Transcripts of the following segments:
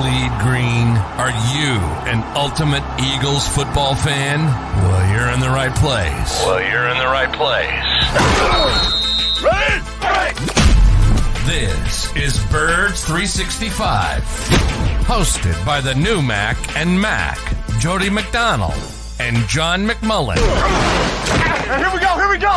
Bleed green? Are you an ultimate Eagles football fan? Well, you're in the right place. Well, you're in the right place. This is Birds 365, hosted by the new Mac and Mac, Jody McDonald and John McMullen. Here we go, here we go.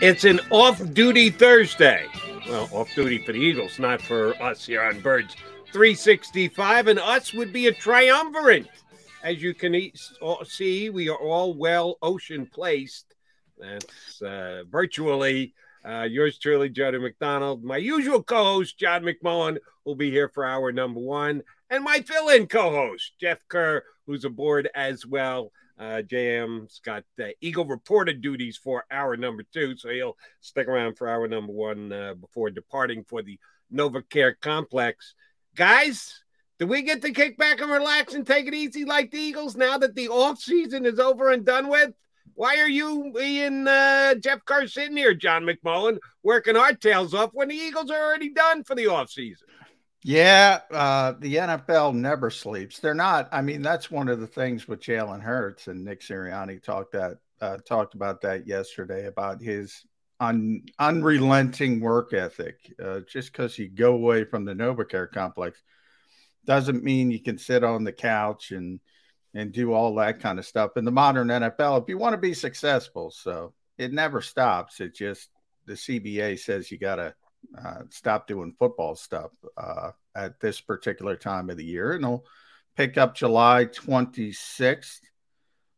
It's an off duty Thursday. Well, off duty for the Eagles, not for us here on Birds 365. And us would be a triumvirate. As you can see, we are all well ocean placed. That's uh, virtually uh, yours truly, Jody McDonald. My usual co host, John McMullen, will be here for hour number one. And my fill in co host, Jeff Kerr, who's aboard as well. Uh, JM's got Eagle reporter duties for hour number two, so he'll stick around for hour number one uh, before departing for the NovaCare complex. Guys, do we get to kick back and relax and take it easy like the Eagles now that the off season is over and done with? Why are you and uh, Jeff Kerr sitting here, John McMullen, working our tails off when the Eagles are already done for the off season? Yeah, uh, the NFL never sleeps. They're not. I mean, that's one of the things with Jalen Hurts and Nick Sirianni talked that uh, talked about that yesterday about his un, unrelenting work ethic. Uh, just because you go away from the NovaCare complex doesn't mean you can sit on the couch and and do all that kind of stuff in the modern NFL. If you want to be successful, so it never stops. It just the CBA says you got to uh, stop doing football stuff uh, at this particular time of the year. And they'll pick up July 26th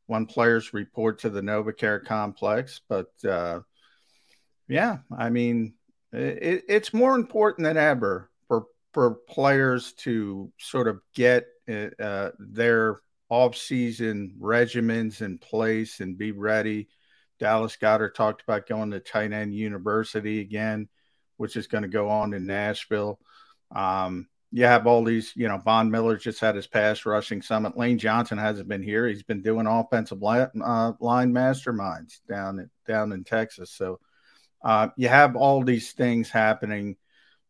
when players report to the NovaCare complex. But uh, yeah, I mean, it, it's more important than ever for, for players to sort of get uh, their off-season regimens in place and be ready. Dallas Goedert talked about going to tight end university again which is going to go on in Nashville. Um, you have all these, you know, Von Miller just had his pass rushing summit. Lane Johnson hasn't been here. He's been doing offensive line, uh, line masterminds down at, down in Texas. So uh, you have all these things happening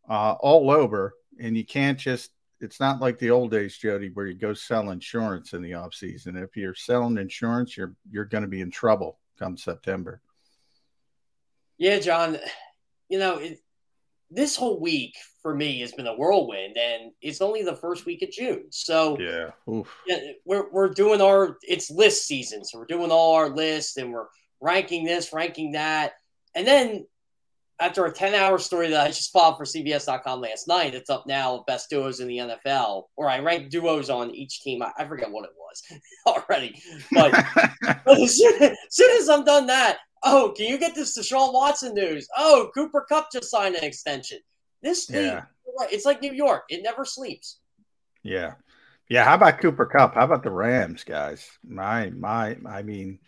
uh, all over, and you can't just. It's not like the old days, Jody, where you go sell insurance in the off season. If you're selling insurance, you're you're going to be in trouble come September. Yeah, John. You know, it, this whole week for me has been a whirlwind, and it's only the first week of June. So yeah, yeah we're we're doing our it's list season, so we're doing all our lists and we're ranking this, ranking that, and then after a 10 hour story that I just filed for CBS.com last night, it's up now best duos in the NFL, or I ranked duos on each team. I, I forget what it was already. But, but as, soon, as, soon as I'm done that, oh, can you get this Deshaun Watson news? Oh, Cooper Kupp just signed an extension. This league, yeah. it's like New York. It never sleeps. Yeah. Yeah. How about Cooper Kupp? How about the Rams, guys? My, my, I mean,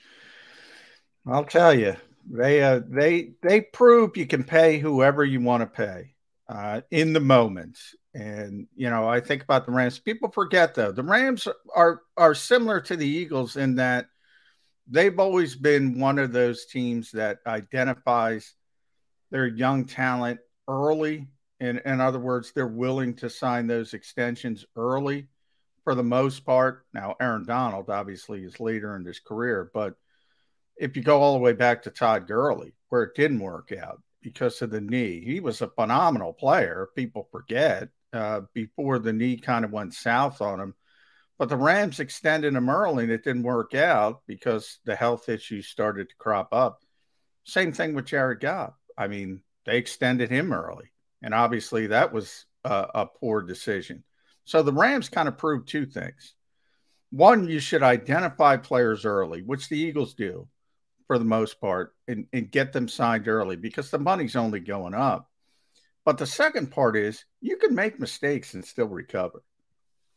I'll tell you, they uh, they they prove you can pay whoever you want to pay uh, in the moment. And you know, I think about the Rams. People forget though, the Rams are are similar to the Eagles in that they've always been one of those teams that identifies their young talent early. And in other words, they're willing to sign those extensions early for the most part. Now, Aaron Donald obviously is later in his career, but if you go all the way back to Todd Gurley, where it didn't work out because of the knee, he was a phenomenal player. People forget uh, before the knee kind of went south on him. But the Rams extended him early and it didn't work out because the health issues started to crop up. Same thing with Jared Goff. I mean, they extended him early. And obviously that was a, a poor decision. So the Rams kind of proved two things. One, you should identify players early, which the Eagles do for the most part, and, and get them signed early because the money's only going up. But the second part is you can make mistakes and still recover.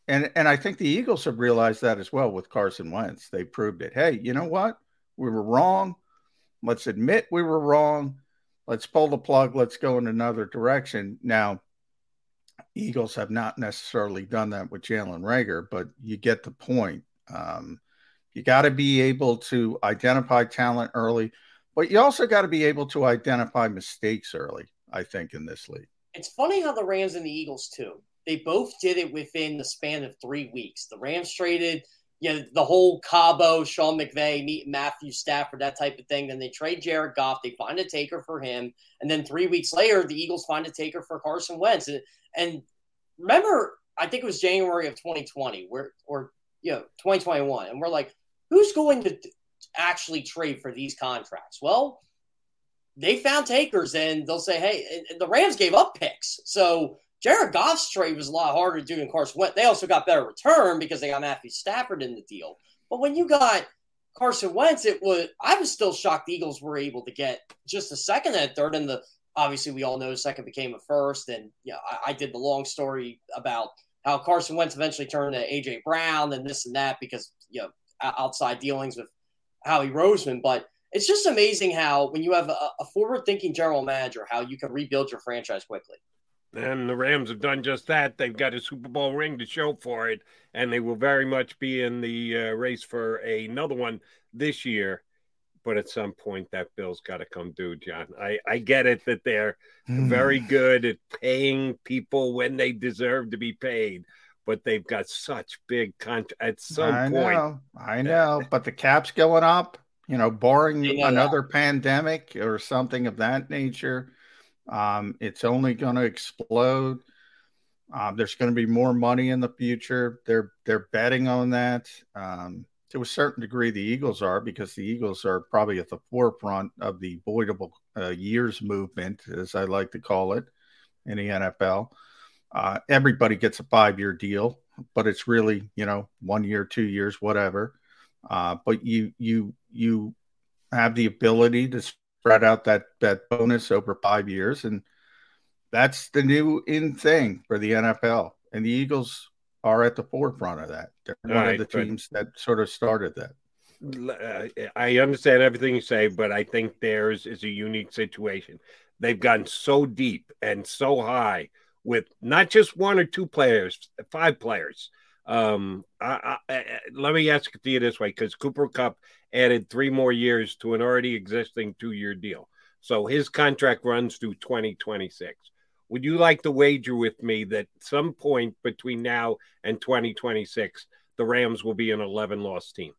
And and I think the Eagles have realized that as well with Carson Wentz. They proved it. Hey, you know what? We were wrong. Let's admit we were wrong. Let's pull the plug. Let's go in another direction. Now, Eagles have not necessarily done that with Jalen Reagor, but you get the point. Um, you got to be able to identify talent early, but you also got to be able to identify mistakes early. I think in this league, it's funny how the Rams and the Eagles too. They both did it within the span of three weeks. The Rams traded you know, the whole Cabo, Sean McVay, meet Matthew Stafford, that type of thing. Then they trade Jared Goff. They find a taker for him. And then three weeks later, the Eagles find a taker for Carson Wentz. And, and remember, I think it was January of 2020, where, or, you know, 2021. And we're like, who's going to actually trade for these contracts? Well, they found takers and they'll say, hey, the Rams gave up picks. So Jared Goff's trade was a lot harder to do than Carson Wentz. They also got better return because they got Matthew Stafford in the deal. But when you got Carson Wentz, it was I was still shocked the Eagles were able to get just a second and a third. And the obviously we all know second became a first. And yeah, I, I did the long story about how Carson Wentz eventually turned to AJ Brown and this and that because you know outside dealings with Howie Roseman. But it's just amazing how when you have a, a forward thinking general manager, how you can rebuild your franchise quickly. And the Rams have done just that. They've got a Super Bowl ring to show for it, and they will very much be in the uh, race for another one this year. But at some point, that bill's got to come due, John. I, I get it that they're mm. very good at paying people when they deserve to be paid, but they've got such big contracts. At some I point, know, I know, but the cap's going up. You know, barring another pandemic or something of that nature um, it's only going to explode. Um, there's going to be more money in the future. They're they're betting on that. Um, to a certain degree, the Eagles are because the Eagles are probably at the forefront of the voidable uh, years movement, as I like to call it, in the NFL. Uh, everybody gets a five year deal, but it's really you know one year, two years, whatever. Uh, but you you you have the ability to spread out that that bonus over five years, and that's the new in thing for the NFL. And the Eagles are at the forefront of that. They're one right, of the teams that sort of started that. Uh, I understand everything you say, but I think theirs is a unique situation. They've gone so deep and so high with not just one or two players, five players. Um, I, I, let me ask it to you this way because Cooper Kupp added three more years to an already existing two year deal. So his contract runs through 2026. Would you like to wager with me that some point between now and 2026, the Rams will be an 11 loss team?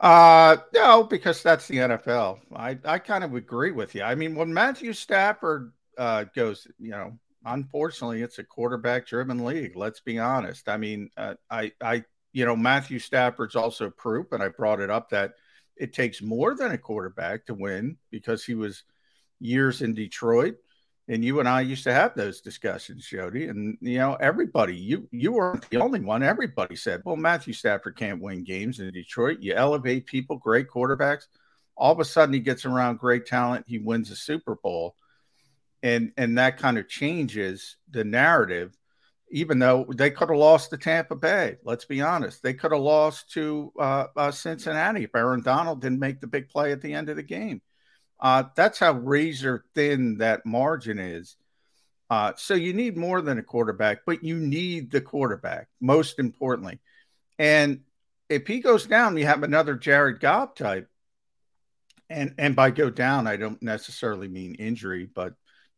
Uh, no, because that's the NFL. I, I kind of agree with you. I mean, when Matthew Stafford uh, goes, you know, unfortunately, it's a quarterback driven league. Let's be honest. I mean, uh, I, I you know, Matthew Stafford's also proof, and I brought it up that it takes more than a quarterback to win because he was years in Detroit. And you and I used to have those discussions, Jody. And you know, everybody, you you weren't the only one. Everybody said, Well, Matthew Stafford can't win games in Detroit. You elevate people, great quarterbacks. All of a sudden he gets around great talent, he wins a Super Bowl. And and that kind of changes the narrative even though they could have lost to Tampa Bay. Let's be honest. They could have lost to uh, uh, Cincinnati if Aaron Donald didn't make the big play at the end of the game. Uh, that's how razor thin that margin is. Uh, so you need more than a quarterback, but you need the quarterback most importantly. And if he goes down, you have another Jared Goff type. And and by go down, I don't necessarily mean injury, but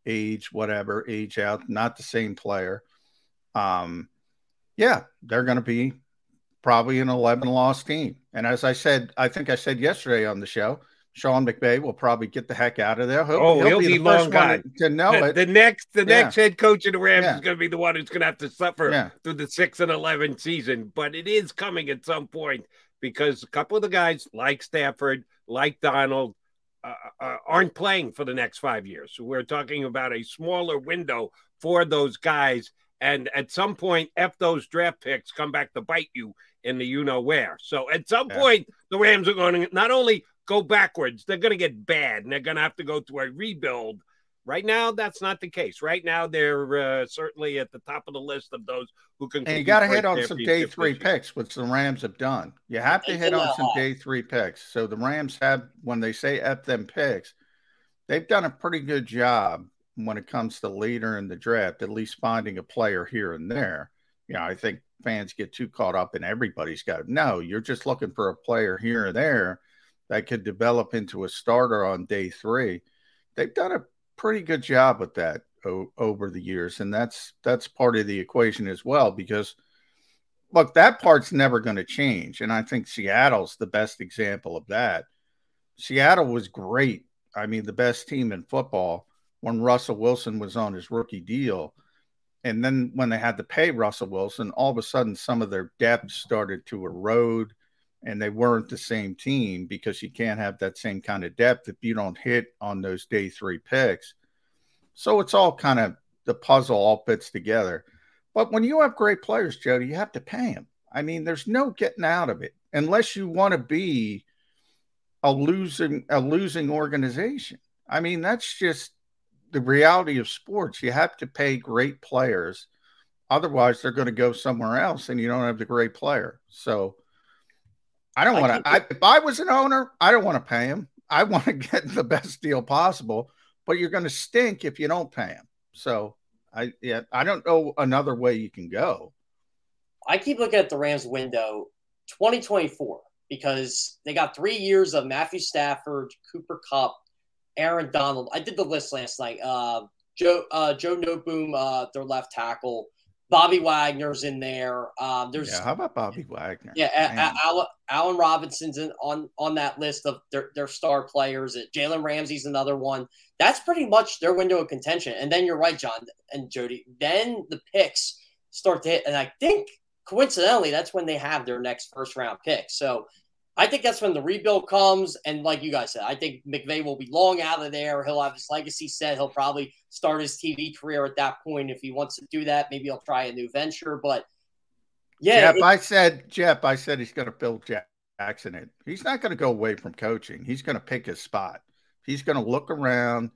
age, whatever, age out, not the same player. Um, yeah, they're going to be probably an 11 loss team. And as I said, I think I said yesterday on the show, Sean McVay will probably get the heck out of there. He'll, oh, he'll, he'll be, be, the long guy to know the, it. The next, the yeah. next head coach of the Rams yeah. is going to be the one who's going to have to suffer yeah. through the six and eleven season. But it is coming at some point because a couple of the guys like Stafford, like Donald, uh, uh, aren't playing for the next five years. So we're talking about a smaller window for those guys. And at some point, if those draft picks come back to bite you in the you know where. So at some point, the Rams are going to not only go backwards. They're going to get bad and they're going to have to go through a rebuild. Right now, that's not the case. Right now, they're uh, certainly at the top of the list of those who can. And you got to hit on some day three picks, which the Rams have done. You have to hit on some day three picks. So the Rams have, when they say F them picks, they've done a pretty good job when it comes to leader in the draft, at least finding a player here and there. You know, I think fans get too caught up in everybody's got. No, you're just looking for a player here and there that could develop into a starter on day three. They've done a pretty good job with that o- over the years, and that's that's part of the equation as well. Because look, that part's never going to change, and I think Seattle's the best example of that. Seattle was great. I mean, the best team in football when Russell Wilson was on his rookie deal. And then when they had to pay Russell Wilson, all of a sudden some of their depth started to erode and they weren't the same team because you can't have that same kind of depth if you don't hit on those day three picks. So it's all kind of the puzzle all fits together. But when you have great players, Jody, you have to pay them. I mean, there's no getting out of it unless you want to be a losing a losing organization. I mean, that's just the reality of sports. You have to pay great players. Otherwise, they're going to go somewhere else and you don't have the great player. So I don't want to. If I was an owner, I don't want to pay him. I want to get the best deal possible, but you're going to stink if you don't pay him. So I yeah, I don't know another way you can go. I keep looking at the Rams window 2024 because they got three years of Matthew Stafford, Cooper Kupp, Aaron Donald. I did the list last night. Uh, Joe uh, Joe Noteboom, uh, their left tackle. Bobby Wagner's in there. Um, there's yeah, how about Bobby Wagner? Yeah, a- Allen, Allen Robinson's in, on on that list of their, their star players. Jalen Ramsey's another one. That's pretty much their window of contention. And then you're right, John and Jody. Then the picks start to hit, and I think coincidentally that's when they have their next first round pick. So I think that's when the rebuild comes. And like you guys said, I think McVay will be long out of there. He'll have his legacy set. He'll probably start his TV career at that point. If he wants to do that, maybe he'll try a new venture. But yeah. Jeff, I said, Jeff, I said he's going to Phil Jackson in. He's not going to go away from coaching. He's going to pick his spot. He's going to look around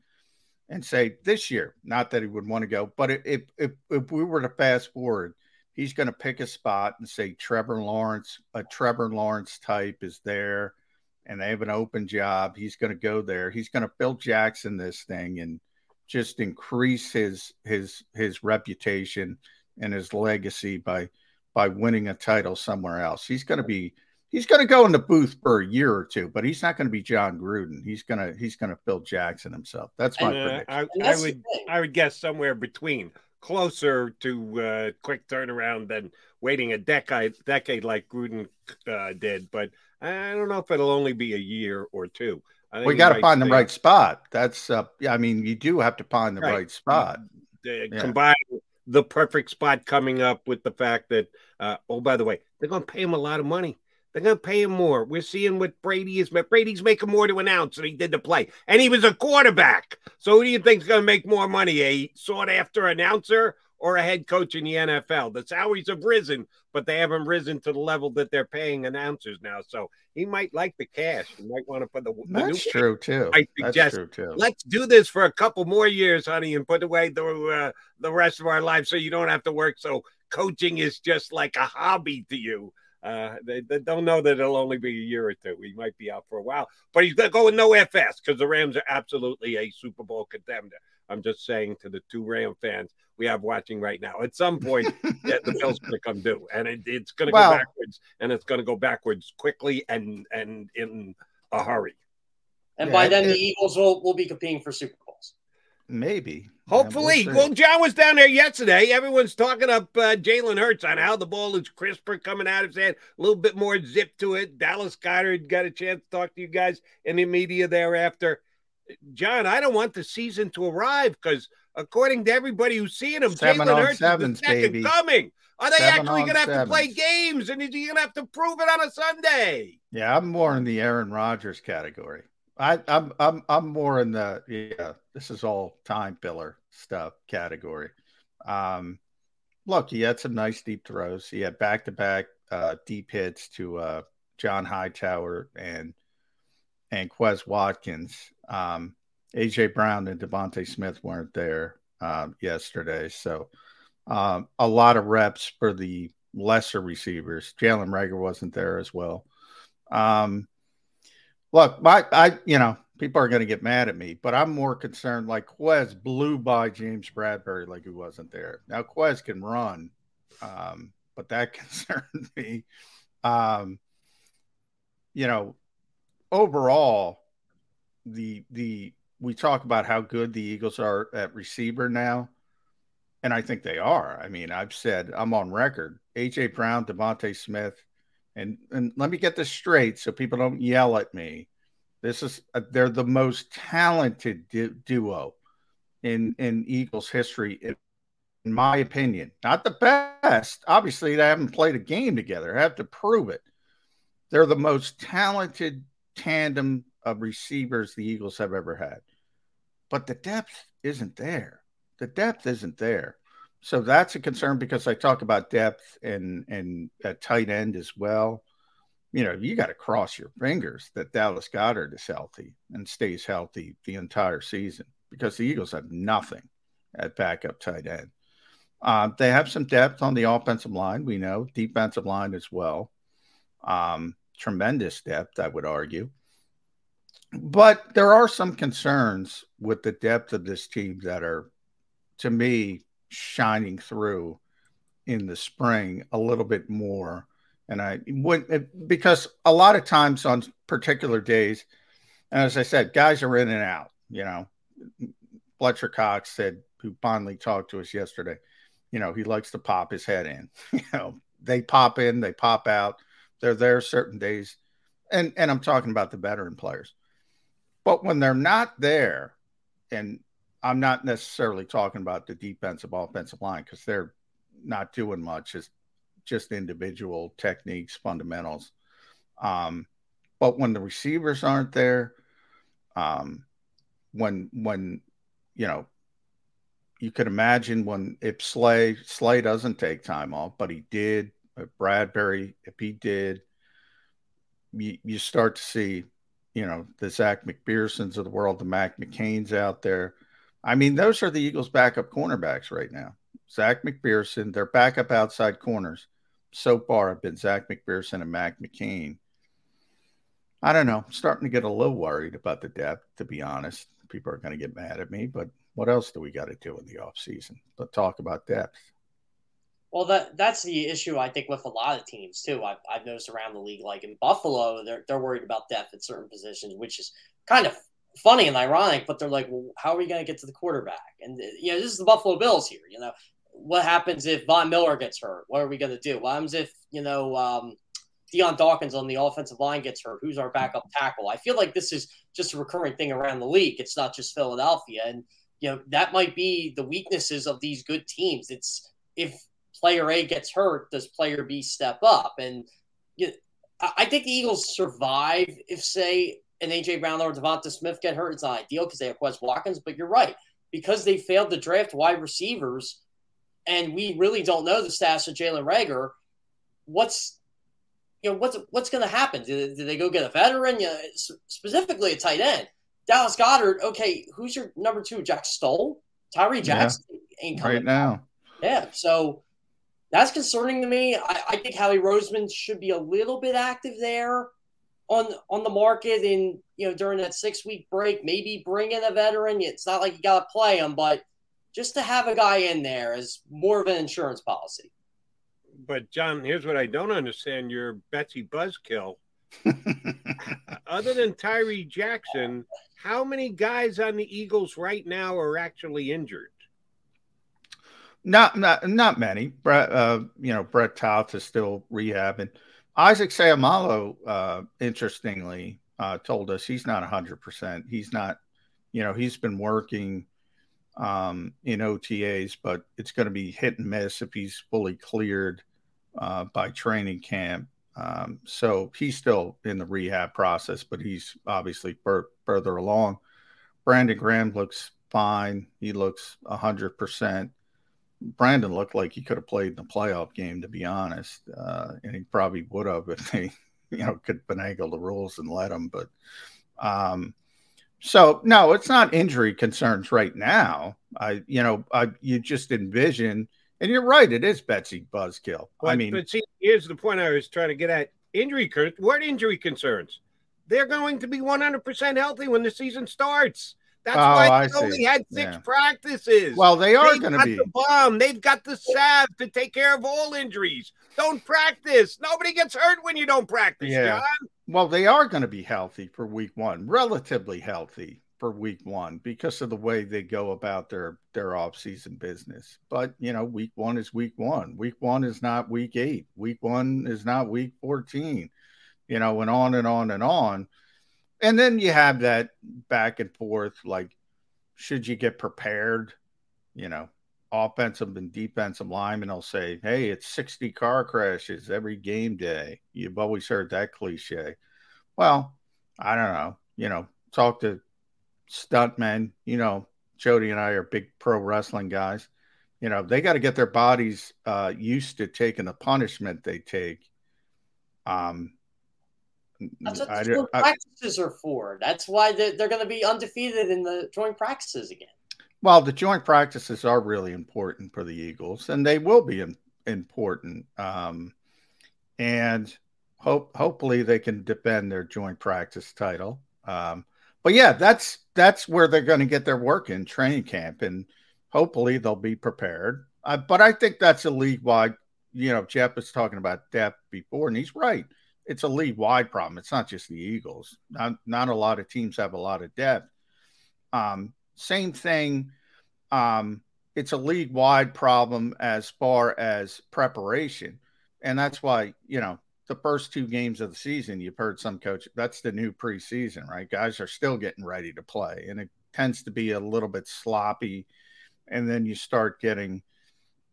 and say, this year, not that he would want to go, but if, if, if we were to fast forward, he's going to pick a spot and say Trevor Lawrence, a Trevor Lawrence type is there, and they have an open job. He's going to go there. He's going to Phil Jackson this thing and just increase his his his reputation and his legacy by by winning a title somewhere else. He's going to be he's going to go in the booth for a year or two, but he's not going to be Jon Gruden. He's going to he's going to Phil Jackson himself. That's my and, uh, prediction. I, I would I would guess somewhere between closer to uh, quick turnaround than waiting a decade decade like Gruden uh, did. But I don't know if it'll only be a year or two. we got to find the right spot. That's uh, yeah. I mean, you do have to find the right, right spot. Uh, yeah. Combine the perfect spot coming up with the fact that uh, oh, by the way, they're going to pay him a lot of money. They're going to pay him more. We're seeing what Brady is. Brady's making more to announce than he did to play. And he was a quarterback. So who do you think is going to make more money? A sought after announcer or a head coach in the NFL? The salaries have risen, but they haven't risen to the level that they're paying announcers now. So he might like the cash. He might want to put the. the That's true too. I suggest That's true too. let's do this for a couple more years, honey, and put away the uh, the rest of our lives so you don't have to work. So coaching is just like a hobby to you uh, they, they, don't know that it'll only be a year or two. He might be out for a while, but he's going to go with no FS because the Rams are absolutely a Super Bowl contender. I'm just saying to the two Ram fans we have watching right now. At some point, yeah, the bill's going to come due, and it, it's going to Well- go backwards, and it's going to go backwards quickly and and in a hurry. And Yeah, by then, it- the Eagles will, will be competing for Super Bowls. Maybe. Hopefully. Yeah, we'll well. John was down there yesterday. Everyone's talking up uh, Jalen Hurts on how the ball is crisper coming out of his hand, a little bit more zip to it. Dallas Goedert got a chance to talk to you guys in the media thereafter. John, I don't want the season to arrive because, according to everybody who's seeing him, Seven Jalen Hurts sevens, is the second baby. coming. Are they Seven actually going to have to play games, and is he going to have to prove it on a Sunday? Yeah, I'm more in the Aaron Rodgers category. I, I'm I'm I'm more in the yeah. This is all time filler stuff category. Um, look, he had some nice deep throws. He had back to back uh deep hits to uh, John Hightower and and Quez Watkins. Um, AJ Brown and DeVonta Smith weren't there um, yesterday, so um, a lot of reps for the lesser receivers. Jalen Reagor wasn't there as well. Um, look, my I you know people are going to get mad at me, but I'm more concerned. Like Quez blew by James Bradberry like he wasn't there. Now Quez can run, um, but that concerned me. Um, you know, overall, the the we talk about how good the Eagles are at receiver now. And I think they are. I mean, I've said I'm on record. AJ Brown, DeVonta Smith, and and let me get this straight so people don't yell at me. This is uh, they're the most talented du- duo in in Eagles history, in my opinion. Not the best. Obviously, they haven't played a game together. I have to prove it. They're the most talented tandem of receivers the Eagles have ever had, but the depth isn't there. The depth isn't there. So that's a concern because I talk about depth and and at tight end as well you know, you got to cross your fingers that Dallas Goedert is healthy and stays healthy the entire season because the Eagles have nothing at backup tight end. Uh, they have some depth on the offensive line, we know, defensive line as well. Um, tremendous depth, I would argue. But there are some concerns with the depth of this team that are, to me, shining through in the spring a little bit more and I went because a lot of times on particular days, and as I said, guys are in and out. You know, Fletcher Cox said, who finally talked to us yesterday, you know, he likes to pop his head in. You know, they pop in, they pop out. They're there certain days, and and I'm talking about the veteran players. But when they're not there, and I'm not necessarily talking about the defensive offensive line because they're not doing much. It's just individual techniques, fundamentals. Um, but when the receivers aren't there, um, when when you know, you could imagine when if Slay Slay doesn't take time off, but he did. If Bradberry, if he did, you, you start to see, you know, the Zech McPhearsons of the world, the Mac McCains out there. I mean, those are the Eagles' backup cornerbacks right now. Zech McPhearson, their backup outside corners so far have been Zech McPhearson and Mac McCain. I don't know. I'm starting to get a little worried about the depth, to be honest. People are going to get mad at me, but what else do we got to do in the offseason but talk about depth? Well, that that's the issue I think with a lot of teams too. I've, I've noticed around the league, like in Buffalo, they're they're worried about depth at certain positions, which is kind of funny and ironic. But they're like, well, how are we going to get to the quarterback? And you know, this is the Buffalo Bills here. You know, what happens if Von Miller gets hurt? What are we going to do? What happens if you know um, Dion Dawkins on the offensive line gets hurt? Who's our backup tackle? I feel like this is just a recurring thing around the league. It's not just Philadelphia, and you know that might be the weaknesses of these good teams. It's if player A gets hurt, does player B step up? And you know, I think the Eagles survive if, say, an AJ Brown or DeVonta Smith get hurt. It's not ideal because they have Quez Watkins, but you're right because they failed to draft wide receivers, and we really don't know the status of Jalen Reagor. What's you know what's what's going to happen? Do, do, they go get a veteran? You know, specifically a tight end. Dallas Goedert. Okay, who's your number two? Jack Stoll, Tyree Jackson yeah, ain't coming right now. Yeah, so that's concerning to me. I, I think Howie Roseman should be a little bit active there. On on the market and you know during that six week break, maybe bring in a veteran. It's not like you got to play him, but just to have a guy in there is more of an insurance policy. But John, here's what I don't understand: your Betsy Buzzkill. Other than Tyree Jackson, how many guys on the Eagles right now are actually injured? Not not not many. Brett, uh, you know, Brett Toth is still rehabbing. Isaac Seumalo, uh, interestingly, uh, told us he's not hundred percent. He's not, you know, he's been working um, in OTAs, but it's going to be hit and miss if he's fully cleared uh, by training camp. Um, so he's still in the rehab process, but he's obviously fur- further along. Brandon Graham looks fine. He looks 100%. Brandon looked like he could have played in the playoff game, to be honest, uh, and he probably would have if they, you know, could finagle the rules and let him. But um, so no, it's not injury concerns right now. I, you know, I you just envision, and you're right, it is Betsy Buzzkill. But, I mean, but see, here's the point I was trying to get at: injury. What injury concerns? They're going to be 100% healthy when the season starts. That's Oh, why I they only see. had six Yeah. practices. well, they are going to be. the bomb. They've got the salve to take care of all injuries. Don't practice. Nobody gets hurt when you don't practice, Yeah. John. Well, they are going to be healthy for week one, relatively healthy for week one because of the way they go about their their off-season business. But you know, week one is week one. Week one is not week eight. Week one is not week 14, you know, and on and on and on. And then you have that back and forth, like, should you get prepared? You know, offensive and defensive linemen will say, Hey, it's 60 car crashes every game day. You've always heard that cliche. Well, I don't know. You know, talk to stuntmen. You know, Jody and I are big pro wrestling guys. You know, they got to get their bodies uh, used to taking the punishment they take. Um, That's what I the do- joint I- practices are for. That's why they're, they're going to be undefeated in the joint practices again. Well, the joint practices are really important for the Eagles, and they will be im- important. Um, and hope hopefully they can defend their joint practice title. Um, but yeah, that's that's where they're going to get their work in training camp, and hopefully they'll be prepared. Uh, but I think that's a league wide. You know, Jeff was talking about depth before, and he's right. It's a league wide problem. It's not just the Eagles. Not not a lot of teams have a lot of depth. Um, same thing. Um, it's a league wide problem as far as preparation. And that's why, you know, the first two games of the season, you've heard some coach, that's the new preseason, right? Guys are still getting ready to play. And it tends to be a little bit sloppy. And then you start getting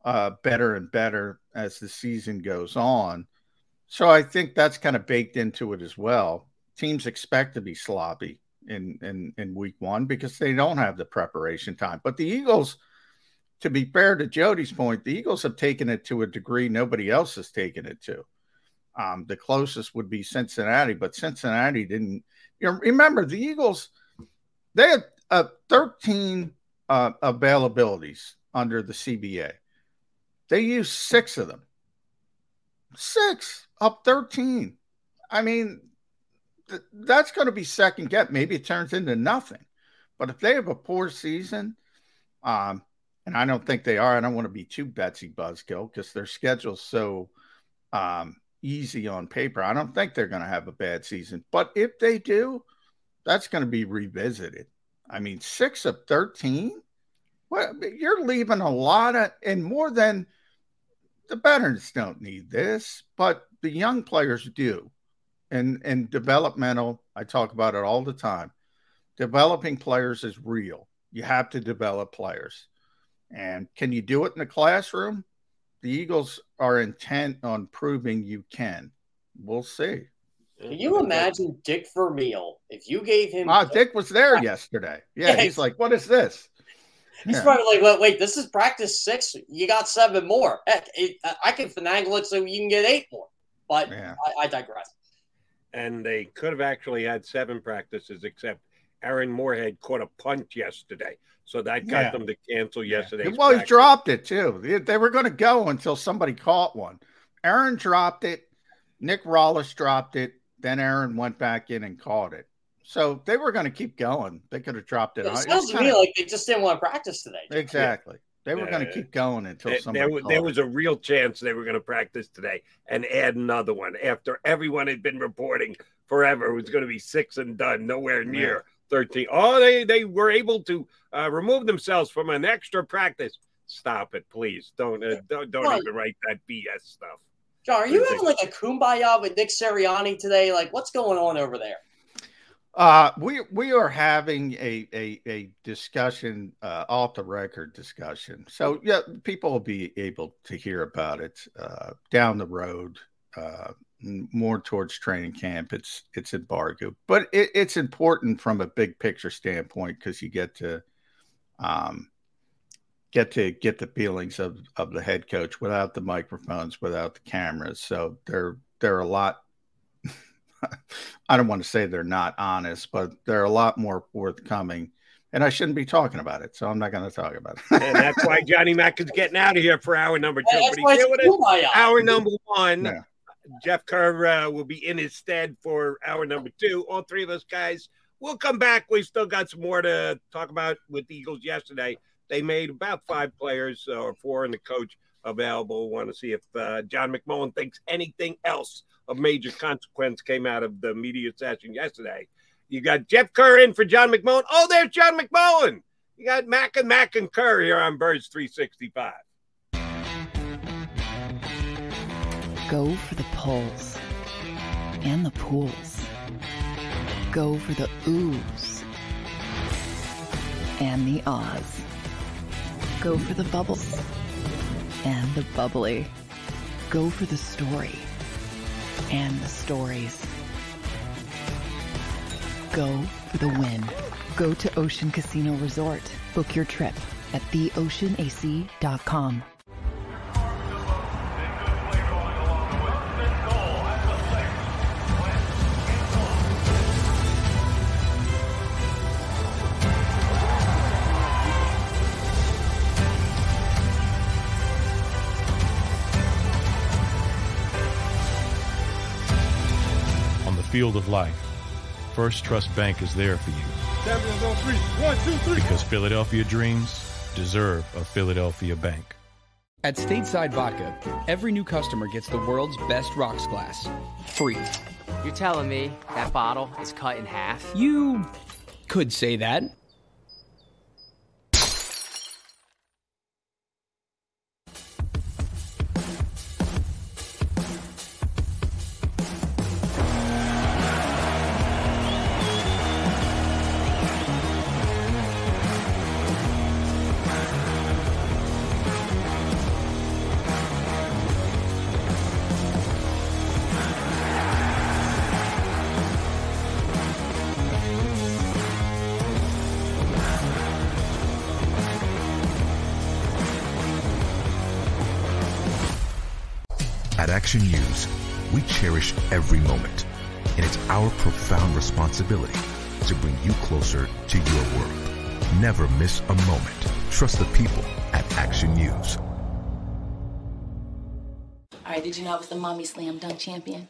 uh, better and better as the season goes on. So I think that's kind of baked into it as well. Teams expect to be sloppy in in in week one because they don't have the preparation time. But the Eagles, to be fair to Jody's point, the Eagles have taken it to a degree nobody else has taken it to. Um, the closest would be Cincinnati, but Cincinnati didn't. You know, remember the Eagles? They had uh, 13 uh, availabilities under the CBA. They used six of them. Six up 13. I mean, th- that's going to be second get. Maybe it turns into nothing. But if they have a poor season, um, and I don't think they are, I don't want to be too Betsy Buzzkill because their schedule's so um, easy on paper. I don't think they're going to have a bad season. But if they do, that's going to be revisited. I mean, six of 13? Well, you're leaving a lot of, and more than the veterans don't need this, but the young players do. And and developmental, I talk about it all the time. Developing players is real. You have to develop players. And can you do it in the classroom? The Eagles are intent on proving you can. We'll see. Can you imagine Dick Vermeil if you gave him? Ah, Dick was there yesterday. Yeah, Yeah. he's like, what is this? He's Yeah. probably like, wait, wait, this is practice six. You got seven more. Heck, it, I can finagle it so you can get eight more. But Yeah. I, I digress. and they could have actually had seven practices, except Aaron Moorehead caught a punt yesterday, so that got Yeah. them to cancel yesterday. Well, he dropped it too. They, they were going to go until somebody caught one. Aaron dropped it. Nick Rallis dropped it. Then Aaron went back in and caught it. So they were going to keep going. They could have dropped it. It sounds to me like they just didn't want to practice today. Exactly. They were going to keep going until there, somebody. There, there was a real chance they were going to practice today and add another one after everyone had been reporting forever it was going to be six and done, nowhere near yeah. 13. Oh, they, they were able to uh, remove themselves from an extra practice. Stop it, please. Don't uh, don't, don't even write that BS stuff. John, are you having like a kumbaya with Nick Sirianni today? Like, what's going on over there? Uh, we we are having a a, a discussion, uh, off the record discussion. So yeah, people will be able to hear about it uh, down the road, uh, more towards training camp. It's it's embargo, but it, it's important from a big picture standpoint because you get to um, get to get the feelings of of the head coach without the microphones, without the cameras. So they're they're a lot. I don't want to say they're not honest, but they're a lot more forthcoming. And I shouldn't be talking about it, so I'm not going to talk about it. and that's why Johnny Mack is getting out of here for hour number two. But he's doing it hour number one. Yeah. Jeff Kerr uh, will be in his stead for hour number two. All three of us guys will come back. We've still got some more to talk about with the Eagles yesterday. They made about five players uh, or four and the coach available. Want to see if uh, John McMullen thinks anything else of major consequence came out of the media session yesterday. You got Jeff Kerr in for John McMullen. Oh, there's John McMullen. You got Mack and Mack and Kerr here on Birds 365. Go for the pulls and the pools. Go for the oohs and the ahs. Go for the bubbles and the bubbly. Go for the story and the stories. Go for the win. Go to Ocean Casino Resort. Book your trip at theoceanac.com. field of life, First Trust Bank is there for you. One, two, three. Because Philadelphia dreams deserve a Philadelphia bank. At Stateside Vodka, every new customer gets the world's best rocks glass, free. You're telling me that bottle is cut in half? You could say that. It's our profound responsibility to bring you closer to your world. Never miss a moment. Trust the people at Action News. All right, did you know I was the mommy slam dunk champion?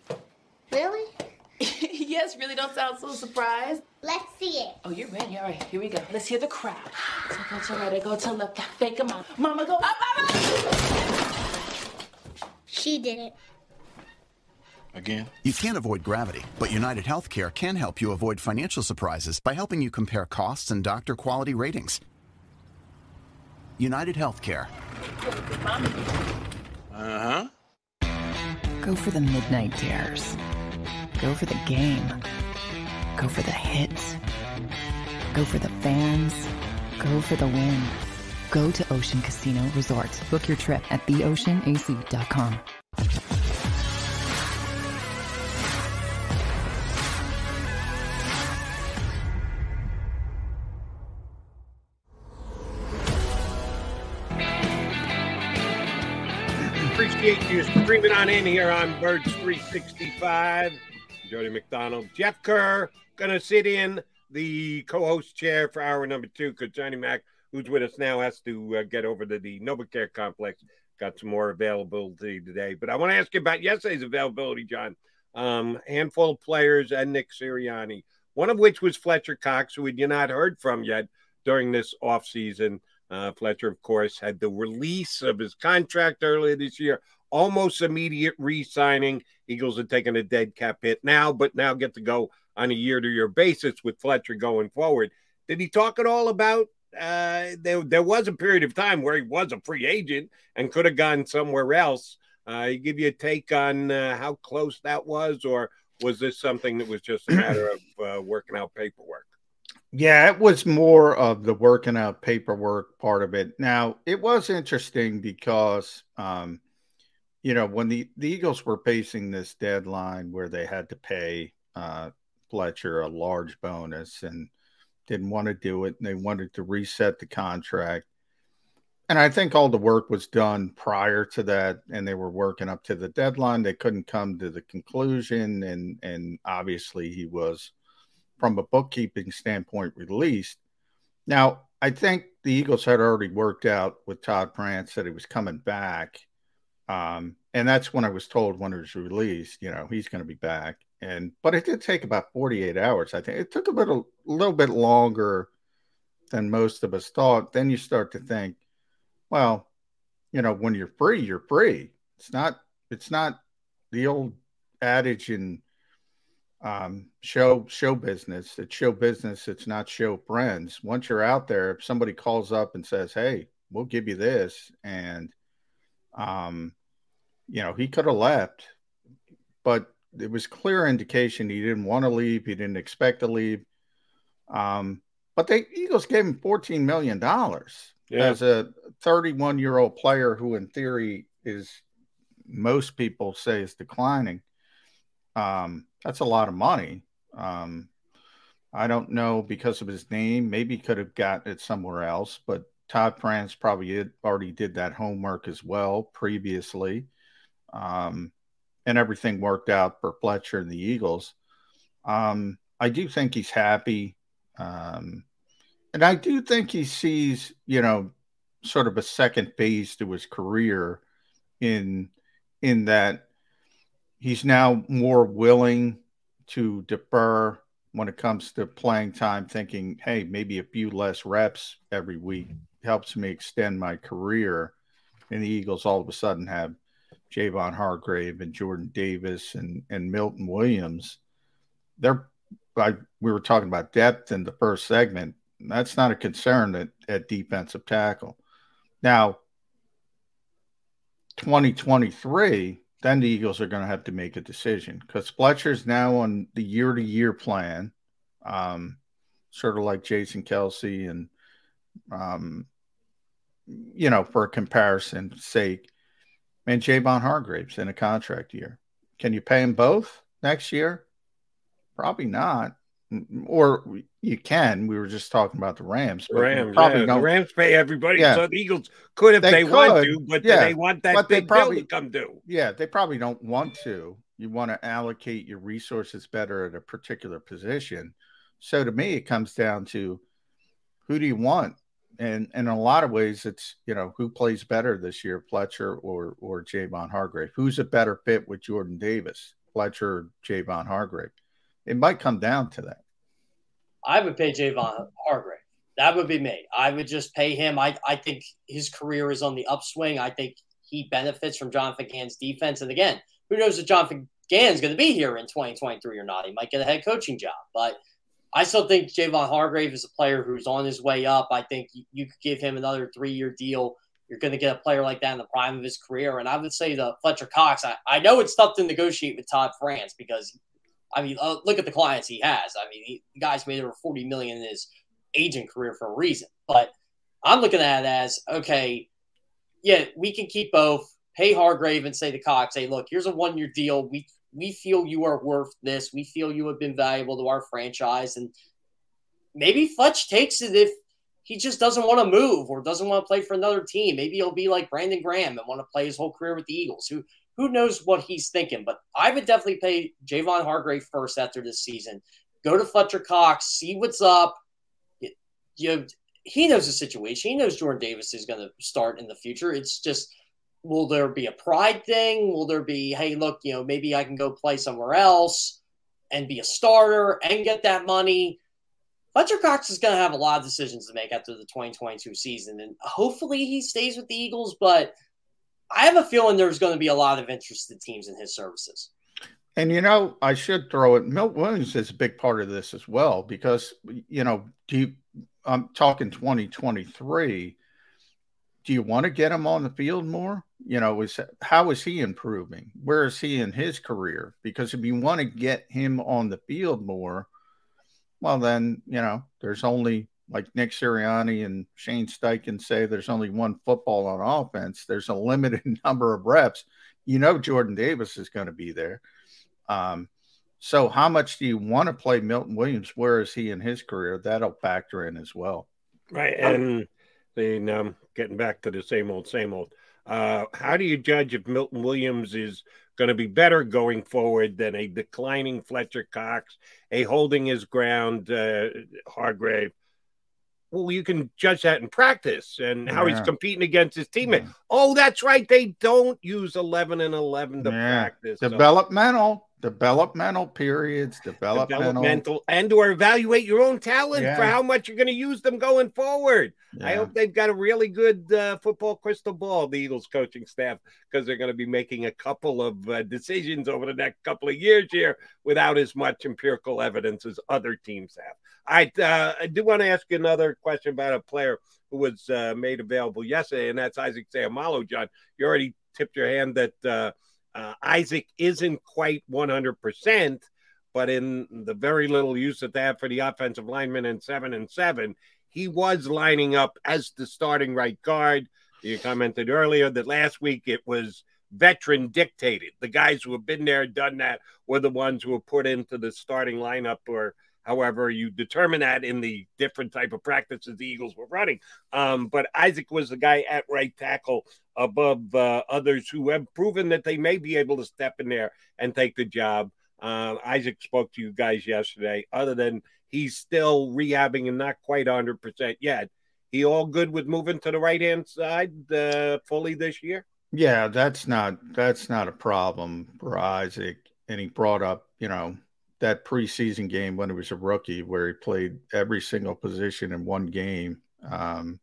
Really? yes, really don't sound so surprised. Let's see it. Oh, you're ready. All right, here we go. Let's hear the crowd. So go to right, go to left, fake a mom. Mama, go up, mama! She did it. Again? You can't avoid gravity, but United Healthcare can help you avoid financial surprises by helping you compare costs and doctor quality ratings. United Healthcare. Uh huh. Go for the midnight dares. Go for the game. Go for the hits. Go for the fans. Go for the win. Go to Ocean Casino Resort. Book your trip at theoceanac.com. appreciate you streaming on in here on Birds 365. Jody McDonald, Jeff Kerr, gonna sit in the co-host chair for hour number two because Johnny Mack, who's with us now, has to uh, get over to the NovaCare complex. Got some more availability today, but I want to ask you about yesterday's availability, John. um, handful of players and Nick Sirianni, one of which was Fletcher Cox, who you not heard from yet during this offseason. Uh, Fletcher, of course, had the release of his contract earlier this year, almost immediate re signing. Eagles are taking a dead cap hit now, but now get to go on a year to year basis with Fletcher going forward. Did he talk at all about? Uh, there, there was a period of time where he was a free agent and could have gone somewhere else. Uh, he give you a take on uh, how close that was, or was this something that was just a matter of uh, working out paperwork? Yeah, it was more of the working out paperwork part of it. Now, it was interesting because, um, you know, when the, the Eagles were facing this deadline where they had to pay uh, Fletcher a large bonus and didn't want to do it, and they wanted to reset the contract. And I think all the work was done prior to that, and they were working up to the deadline. They couldn't come to the conclusion, and and obviously he was from a bookkeeping standpoint released. Now, I think the Eagles had already worked out with Todd France that he was coming back. Um, and that's when I was told when it was released, you know, he's going to be back. And but it did take about 48 hours. I think it took a little a little bit longer than most of us thought. Then you start to think, well, you know, when you're free, you're free. It's not it's not the old adage in um, show show business. It's show business. It's not show friends. Once you're out there, if somebody calls up and says, "Hey, we'll give you this," and um, you know, he could have left, but it was clear indication he didn't want to leave. He didn't expect to leave. Um, but the Eagles gave him fourteen million dollars yeah. as a 31 year old player who, in theory, is most people say is declining. Um, that's a lot of money. Um, I don't know because of his name. Maybe could have gotten it somewhere else, but Todd France probably already did that homework as well previously. Um, and everything worked out for Fletcher and the Eagles. Um, I do think he's happy. Um, and I do think he sees, you know, sort of a second phase to his career in in that he's now more willing to defer when it comes to playing time, thinking, hey, maybe a few less reps every week helps me extend my career. And the Eagles all of a sudden have Javon Hargrave and Jordan Davis and, and Milton Williams. They're like we were talking about depth in the first segment. That's not a concern at, at defensive tackle. Now, 2023, then the Eagles are going to have to make a decision because Fletcher's now on the year to year plan, um, sort of like Jason Kelce and, um, you know, for comparison sake, and Javon Hargrave's in a contract year. Can you pay them both next year? Probably not or you can. We were just talking about the Rams. The Rams, probably yeah. the Rams pay everybody. Yeah. So the Eagles could if they, they could, want to, but yeah. they want that but big probably, bill to come due. Yeah, they probably don't want to. You want to allocate your resources better at a particular position. So to me, it comes down to who do you want, and, in a lot of ways, it's you know who plays better this year, Fletcher or or Javon Hargrave. Who's a better fit with Jordan Davis, Fletcher, or Javon Hargrave? It might come down to that. I would pay Javon Hargrave. That would be me. I would just pay him. I, I think his career is on the upswing. I think he benefits from Jonathan Gannon's defense. And again, who knows if Jonathan Gannon's going to be here in 2023 or not? He might get a head coaching job. But I still think Javon Hargrave is a player who's on his way up. I think you could give him another three year deal. You're going to get a player like that in the prime of his career. And I would say the Fletcher Cox, I, I know it's tough to negotiate with Todd France because I mean, uh, look at the clients he has. I mean, he, the guy's made over 40 million in his agent career for a reason. But I'm looking at it as okay, yeah, we can keep both. Pay Hargrave and say to Cox, hey, look, here's a one year deal. We we feel you are worth this. We feel you have been valuable to our franchise. And maybe Fletch takes it if he just doesn't want to move or doesn't want to play for another team. Maybe he'll be like Brandon Graham and want to play his whole career with the Eagles. Who who knows what he's thinking? But I would definitely pay Javon Hargrave first after this season. Go to Fletcher Cox, see what's up. You, you he knows the situation. He knows Jordan Davis is going to start in the future. It's just will there be a pride thing? Will there be, hey, look, you know, maybe I can go play somewhere else and be a starter and get that money? Fletcher Cox is going to have a lot of decisions to make after the 2022 season, and hopefully he stays with the Eagles. But I have a feeling there's going to be a lot of interested teams in his services. And you know, I should throw it. Milt Williams is a big part of this as well because you know, do you, I'm talking 2023. Do you want to get him on the field more? You know, is how is he improving? Where is he in his career? Because if you want to get him on the field more, well, then you know, there's only like Nick Sirianni and Shane Steichen say there's only one football on offense. There's a limited number of reps. You know, Jordan Davis is going to be there. Um, so, how much do you want to play Milton Williams? Where is he in his career? That'll factor in as well. Right. And then um, getting back to the same old, same old. Uh, how do you judge if Milton Williams is going to be better going forward than a declining Fletcher Cox, a holding his ground uh, Hargrave? Well, you can judge that in practice and how yeah. he's competing against his teammate. Yeah. Oh, that's right. They don't use 11 and 11 to yeah. practice. Developmental. So developmental periods, developmental, developmental and or evaluate your own talent yeah. for how much you're going to use them going forward. Yeah. I hope they've got a really good uh, football crystal ball, the Eagles coaching staff, because they're going to be making a couple of uh, decisions over the next couple of years here without as much empirical evidence as other teams have. I, uh, I do want to ask you another question about a player who was uh, made available yesterday, and that's Isaac Seumalo. John, you already tipped your hand that uh, Isaac isn't quite 100%, but in the very little use that they have for the offensive lineman in seven and seven, he was lining up as the starting right guard. You commented earlier that last week it was veteran dictated. The guys who have been there, done that, were the ones who were put into the starting lineup or however you determine that in the different type of practices the Eagles were running. Um, but Isaac was the guy at right tackle above uh, others who have proven that they may be able to step in there and take the job. Uh, Isaac spoke to you guys yesterday. Other than he's still rehabbing and not quite 100% yet. He all good with moving to the right hand side uh, fully this year? Yeah, that's not that's not a problem for Isaac. And he brought up, you know, that preseason game when he was a rookie, where he played every single position in one game. Um,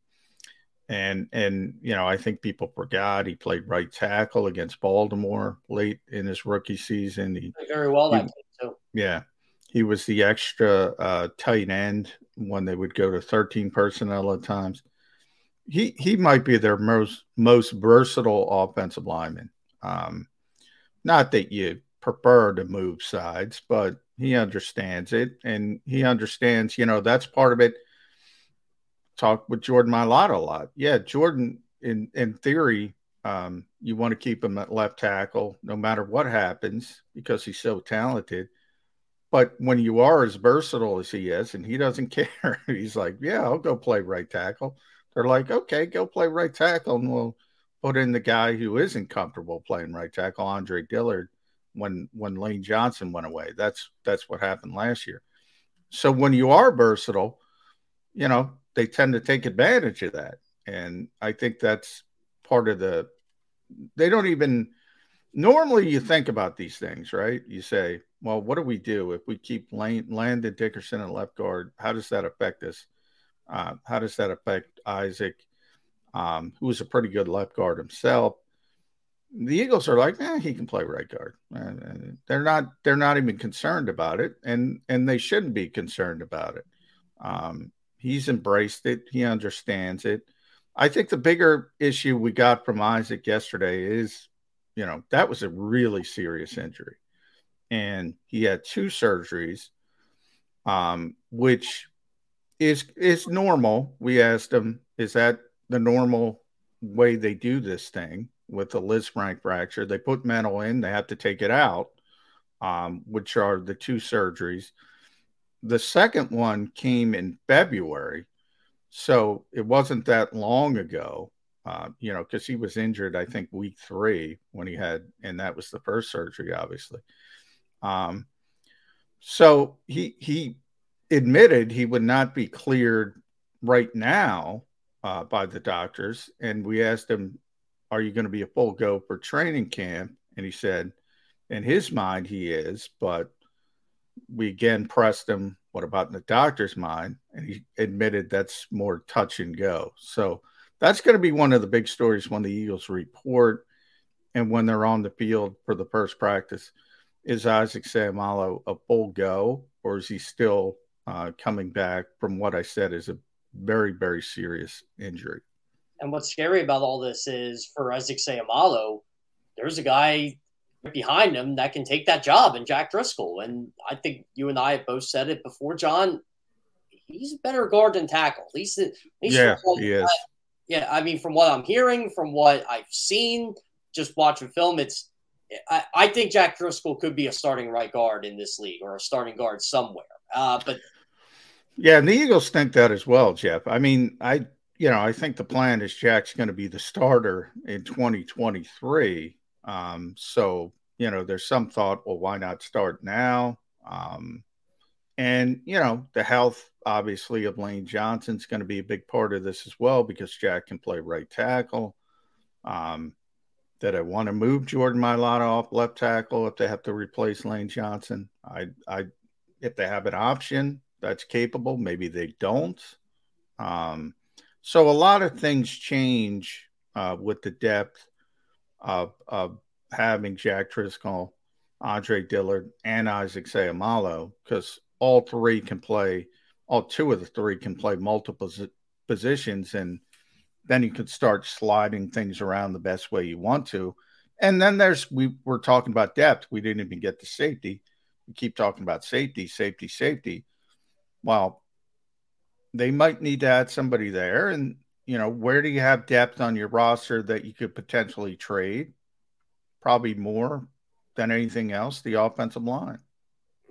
and and you know, I think people forgot he played right tackle against Baltimore late in his rookie season. He very well that too. Yeah, he was the extra uh, tight end when they would go to 13 personnel at times. He he might be their most most versatile offensive lineman. Um, not that you prefer to move sides, but he understands it and he understands, you know, that's part of it. Talk with Jordan Mailata a lot. Yeah, Jordan, in in theory, um, you want to keep him at left tackle no matter what happens because he's so talented. But when you are as versatile as he is, and he doesn't care, he's like, Yeah, I'll go play right tackle. They're like, Okay, go play right tackle, and we'll put in the guy who isn't comfortable playing right tackle, Andre Dillard when when Lane Johnson went away. That's that's what happened last year. So when you are versatile, you know, they tend to take advantage of that. And I think that's part of the they don't even normally you think about these things, right? You say, well, what do we do if we keep Lane, Landon Dickerson and left guard? How does that affect us? Uh, how does that affect Isaac, um, a pretty good left guard himself? The Eagles are like, eh, he can play right guard. They're not they're not even concerned about it, and and they shouldn't be concerned about it. Um, he's embraced it. He understands it. I think the bigger issue we got from Isaac yesterday is, you know, that was a really serious injury, and he had two surgeries, um, which is is normal. We asked him, is that the normal way they do this thing? With a Lisfranc fracture. They put metal in, they have to take it out, um, which are the two surgeries. The second one came in February. So it wasn't that long ago, uh, you know, because he was injured, I think, week three when he had, and that was the first surgery, obviously. Um, so he he admitted he would not be cleared right now uh, by the doctors, and we asked him Are you going to be a full go for training camp? And he said, In his mind, he is, but we again pressed him, What about in the doctor's mind? And he admitted that's more touch and go. So that's going to be one of the big stories when the Eagles report and when they're on the field for the first practice. Is Isaac Seumalo a full go, or is he still uh, coming back from what I said is a very, very serious injury? And what's scary about all this is for Isaac Seumalo, there's a guy behind him that can take that job in Jack Driscoll. And I think you and I have both said it before, John. He's a better guard than tackle. At least, at least yeah, he is. yeah, I mean, from what I'm hearing, from what I've seen, just watching film, it's I, I, think Jack Driscoll could be a starting right guard in this league or a starting guard somewhere. Uh, but yeah, and the Eagles think that as well, Jeff. I mean, I you know I think the plan is Jack's going to be the starter in 2023. Um, so you know, there's some thought, well, why not start now? Um, and you know, the health obviously of Lane Johnson's going to be a big part of this as well because Jack can play right tackle. Um, that I want to move Jordan Mailata off left tackle if they have to replace Lane Johnson. I, I, if they have an option that's capable, maybe they don't. Um, so a lot of things change uh, with the depth of, of having Jack Driscoll, Andre Dillard, and Isaac Seumalo because all three can play. All two of the three can play multiple positions, and then you can start sliding things around the best way you want to. And then there's we were talking about depth. We didn't even get to safety. We keep talking about safety, safety, safety. Well, they might need to add somebody there. And you know, where do you have depth on your roster that you could potentially trade? Probably more than anything else, the offensive line.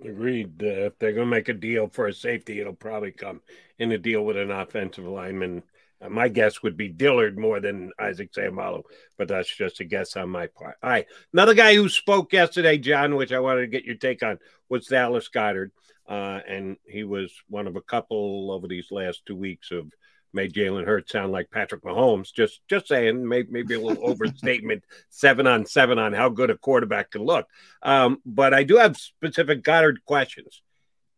Agreed. Uh, if they're going to make a deal for a safety, it'll probably come in a deal with an offensive lineman my guess would be Dillard more than Isaac Seumalo, but that's just a guess on my part. All right. Another guy who spoke yesterday, John, which I wanted to get your take on, was Dallas Goedert. Uh, and he was one of a couple over these last two weeks of made Jalen Hurts sound like Patrick Mahomes. Just just saying, maybe, maybe a little overstatement, seven on seven on how good a quarterback can look. Um, but I do have specific Goedert questions.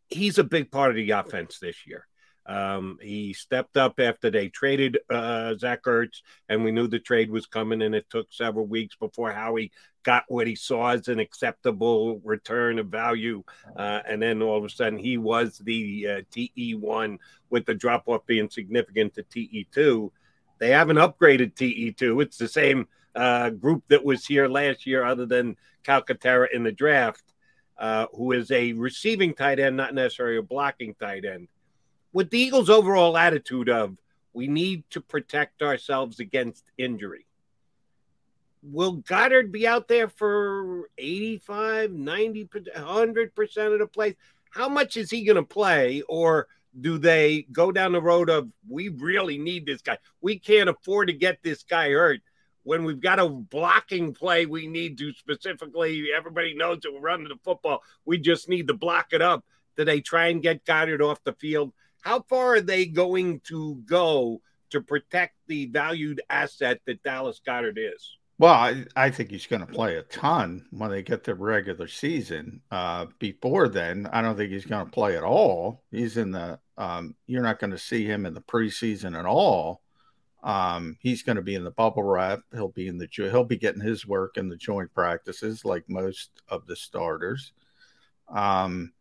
He's a big part of the offense this year. Um, he stepped up after they traded uh, Zach Ertz, and we knew the trade was coming, and it took several weeks before Howie got what he saw as an acceptable return of value. Uh, and then all of a sudden, he was the uh, TE1 with the drop off being significant to TE2. They haven't upgraded TE2. It's the same uh, group that was here last year, other than Calcaterra in the draft, uh, who is a receiving tight end, not necessarily a blocking tight end with the Eagles' overall attitude of we need to protect ourselves against injury. Will Goedert be out there for 85, 90, 100% of the plays? How much is he going to play? Or do they go down the road of we really need this guy? We can't afford to get this guy hurt when we've got a blocking play we need to specifically. Everybody knows that we're running the football. We just need to block it up. Do they try and get Goedert off the field? How far are they going to go to protect the valued asset that Dallas Goedert is? Well, I, I think he's going to play a ton when they get the regular season. Uh, before then, I don't think he's going to play at all. He's in the. Um, you're not going to see him in the preseason at all. Um, he's going to be in the bubble wrap. He'll be in the. He'll be getting his work in the joint practices like most of the starters. Um,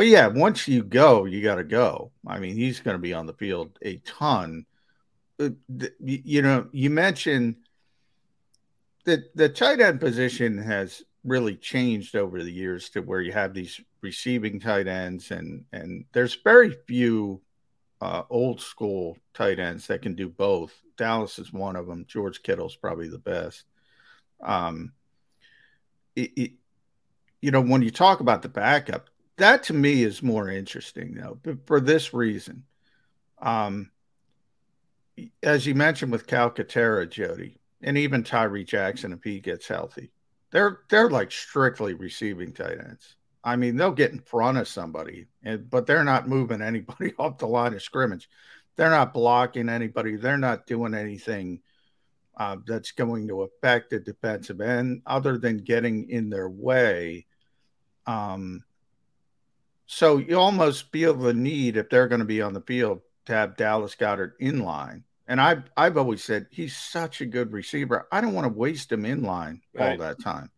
but yeah, once you go, you got to go. I mean, he's going to be on the field a ton. Uh, you know, you mentioned that the tight end position has really changed over the years to where you have these receiving tight ends, and and there's very few uh, old school tight ends that can do both. Dallas is one of them. George Kittle's probably the best. Um, it, it, you know, when you talk about the backup, that to me is more interesting though but for this reason um as you mentioned with Calcaterra, Jody, and even Tyree Jackson if he gets healthy, they're they're like strictly receiving tight ends. I mean, they'll get in front of somebody, and but they're not moving anybody off the line of scrimmage. They're not blocking anybody. They're not doing anything uh, that's going to affect the defensive end other than getting in their way. Um, so you almost feel the need if they're going to be on the field to have Dallas Goedert in line. And I've I've always said he's such a good receiver. I don't want to waste him in line right. all that time.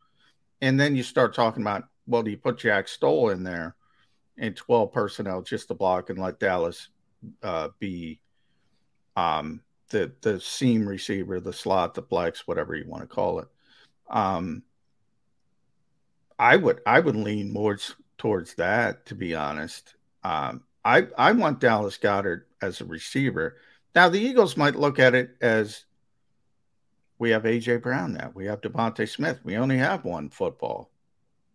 And then you start talking about well, do you put Jack Stoll in there in 12 personnel just to block and let Dallas uh, be um, the the seam receiver, the slot, the flex, whatever you want to call it. Um, I would I would lean more towards that, to be honest. Um, I I want Dallas Goedert as a receiver. Now the Eagles might look at it as we have AJ Brown now, we have DeVonta Smith. We only have one football,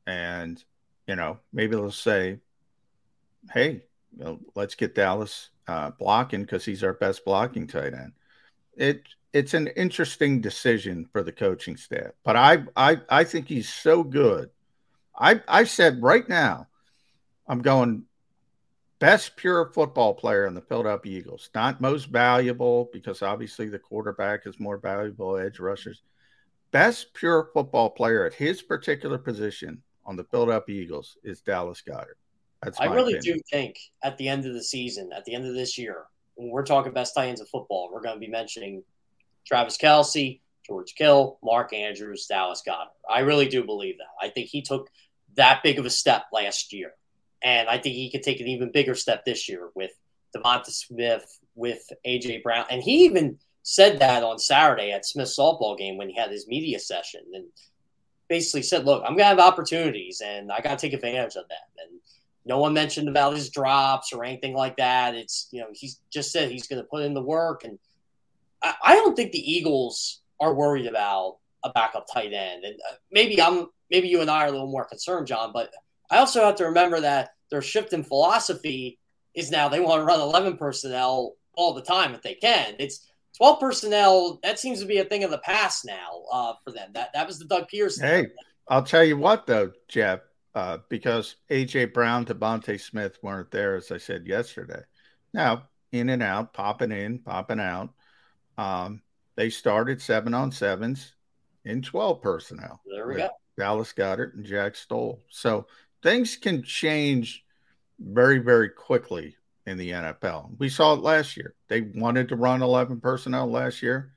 and you know maybe they'll say, "Hey, you know, let's get Dallas uh, blocking because he's our best blocking tight end." It it's an interesting decision for the coaching staff, but I I I think he's so good. I I said right now, I'm going best pure football player in the Philadelphia Eagles. Not most valuable because obviously the quarterback is more valuable edge rushers. Best pure football player at his particular position on the Philadelphia Eagles is Dallas Goedert. That's I really opinion. do think at the end of the season, at the end of this year, when we're talking best tight ends of football, we're going to be mentioning Travis Kelce, George Kittle, Mark Andrews, Dallas Goedert. I really do believe that. I think he took that big of a step last year. And I think he could take an even bigger step this year with DeVonta Smith, with AJ Brown. And he even said that on Saturday at Smith's softball game when he had his media session and basically said, Look, I'm going to have opportunities and I got to take advantage of them. And no one mentioned about his drops or anything like that. It's, you know, he's just said he's going to put in the work. And I, I don't think the Eagles are worried about a backup tight end. And uh, maybe I'm, maybe you and I are a little more concerned, John, but I also have to remember that their shift in philosophy is now they want to run 11 personnel all the time if they can. It's 12 personnel. That seems to be a thing of the past now uh, for them. That that was the Doug Pederson. Hey, I'll tell you what though, Jeff, uh, because AJ Brown, DeVonta Smith weren't there, as I said yesterday. Now in and out, popping in, popping out. Um, they started seven on sevens in 12 personnel. There we go. Dallas Goedert and Jack Stoll. So things can change very, very quickly in the NFL. We saw it last year. They wanted to run 11 personnel last year.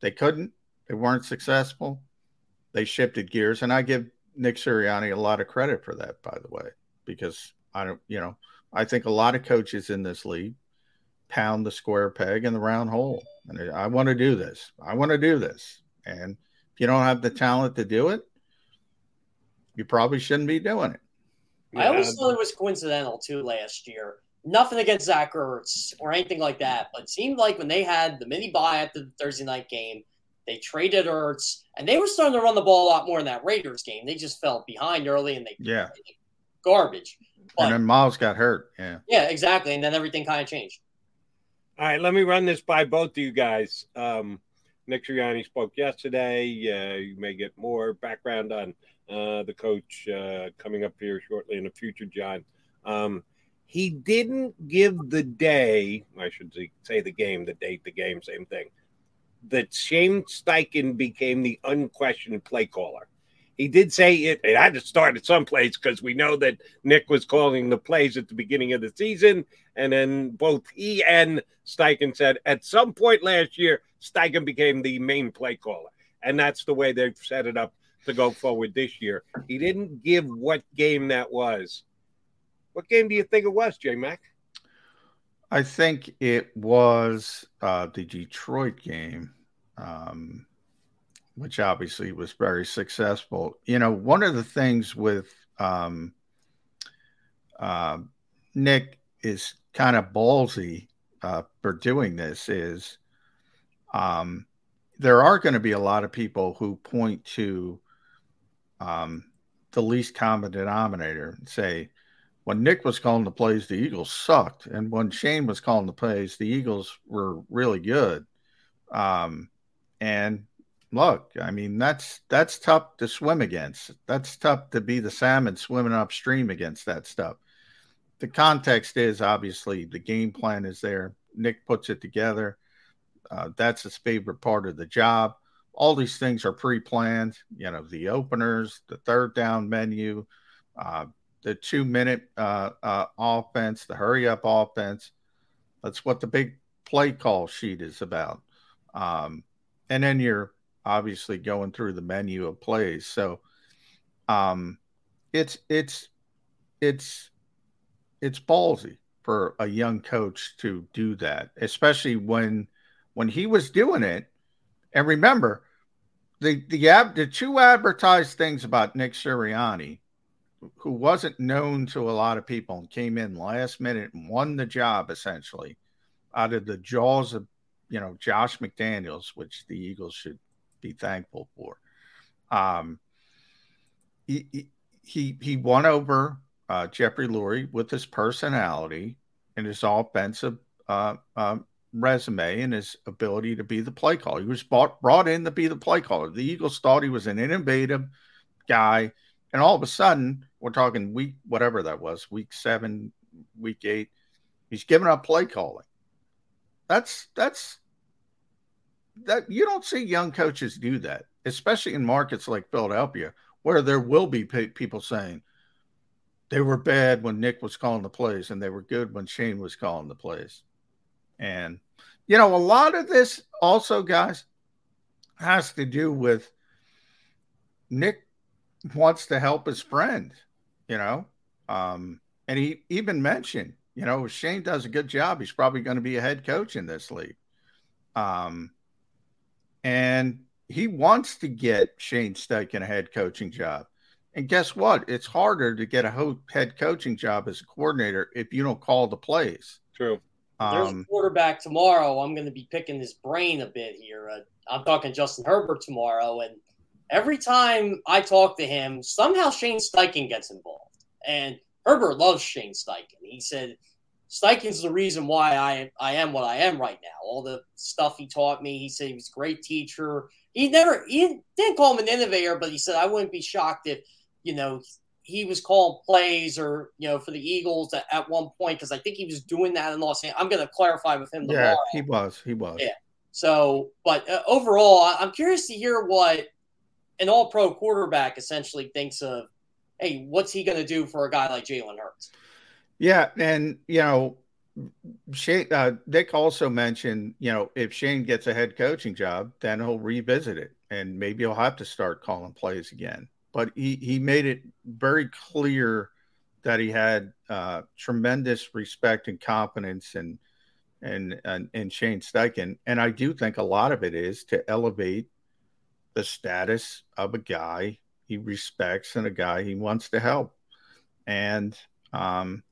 They couldn't. They weren't successful. They shifted gears. And I give Nick Sirianni a lot of credit for that, by the way, because I don't, you know, I think a lot of coaches in this league pound the square peg in the round hole. And I want to do this. I want to do this. And if you don't have the talent to do it, you probably shouldn't be doing it. Yeah. I always thought it was coincidental too last year. Nothing against Zach Ertz or anything like that, but it seemed like when they had the mini bye at the Thursday night game, they traded Ertz and they were starting to run the ball a lot more in that Raiders game. They just fell behind early and they yeah garbage. But, and then Miles got hurt. Yeah. Yeah, exactly. And then everything kind of changed. All right, let me run this by both of you guys. Um, Nick Sirianni spoke yesterday. Uh, you may get more background on uh, the coach uh, coming up here shortly in the future, John. Um, he didn't give the day, I should say the game, the date, the game, same thing, that Shane Steichen became the unquestioned play caller. He did say it, it had to start at some place because we know that Nick was calling the plays at the beginning of the season. And then both he and Steichen said at some point last year, Steichen became the main play caller. And that's the way they've set it up to go forward this year. He didn't give what game that was. What game do you think it was, J Mac? I think it was uh, the Detroit game, um, which obviously was very successful. You know, one of the things with um, uh, Nick is kind of ballsy uh, for doing this is um, there are going to be a lot of people who point to um, the least common denominator say, when Nick was calling the plays, the Eagles sucked, and when Shane was calling the plays, the Eagles were really good. Um, and look, I mean that's that's tough to swim against. That's tough to be the salmon swimming upstream against that stuff. The context is obviously the game plan is there. Nick puts it together. Uh, that's his favorite part of the job. All these things are pre-planned. You know, the openers, the third down menu, uh, the two minute uh, uh, offense, the hurry up offense. That's what the big play call sheet is about. Um, and then you're obviously going through the menu of plays. So um, it's it's it's it's ballsy for a young coach to do that, especially when when he was doing it. And remember, the the the two advertised things about Nick Sirianni, who wasn't known to a lot of people and came in last minute and won the job essentially out of the jaws of you know Josh McDaniels, which the Eagles should be thankful for. Um, he he he won over uh, Jeffrey Lurie with his personality and his offensive uh, uh, resume and his ability to be the play caller. He was bought, brought in to be the play caller. The Eagles thought he was an innovative guy, and all of a sudden, we're talking week whatever that was, week seven, week eight, he's giving up play calling. That's that's that you don't see young coaches do that, especially in markets like Philadelphia, where there will be people saying they were bad when Nick was calling the plays and they were good when Shane was calling the plays. And, you know, a lot of this also, guys, has to do with Nick wants to help his friend, you know. Um, and he even mentioned, you know, Shane does a good job. He's probably going to be a head coach in this league. Um, and he wants to get Shane Steichen a head coaching job. And guess what? It's harder to get a head coaching job as a coordinator if you don't call the plays. True. There's Um, a quarterback tomorrow. I'm going to be picking his brain a bit here. Uh, I'm talking Justin Herbert tomorrow, and every time I talk to him, somehow Shane Steichen gets involved. And Herbert loves Shane Steichen. He said Steichen's the reason why I I am what I am right now. All the stuff he taught me. He said he was a great teacher. He never he didn't call him an innovator, but he said I wouldn't be shocked if you know he was calling plays or you know for the Eagles at, at one point because I think he was doing that in Los Angeles. I'm going to clarify with him tomorrow. yeah, he was. He was. Yeah. So, but uh, overall, I'm curious to hear what an All Pro quarterback essentially thinks of. Hey, what's he going to do for a guy like Jalen Hurts? Yeah, and you know, Shane uh, Dick also mentioned, you know, if Shane gets a head coaching job, then he'll revisit it, and maybe he'll have to start calling plays again. But he he made it very clear that he had uh, tremendous respect and confidence and and and in Shane Steichen, and I do think a lot of it is to elevate the status of a guy he respects and a guy he wants to help, and um,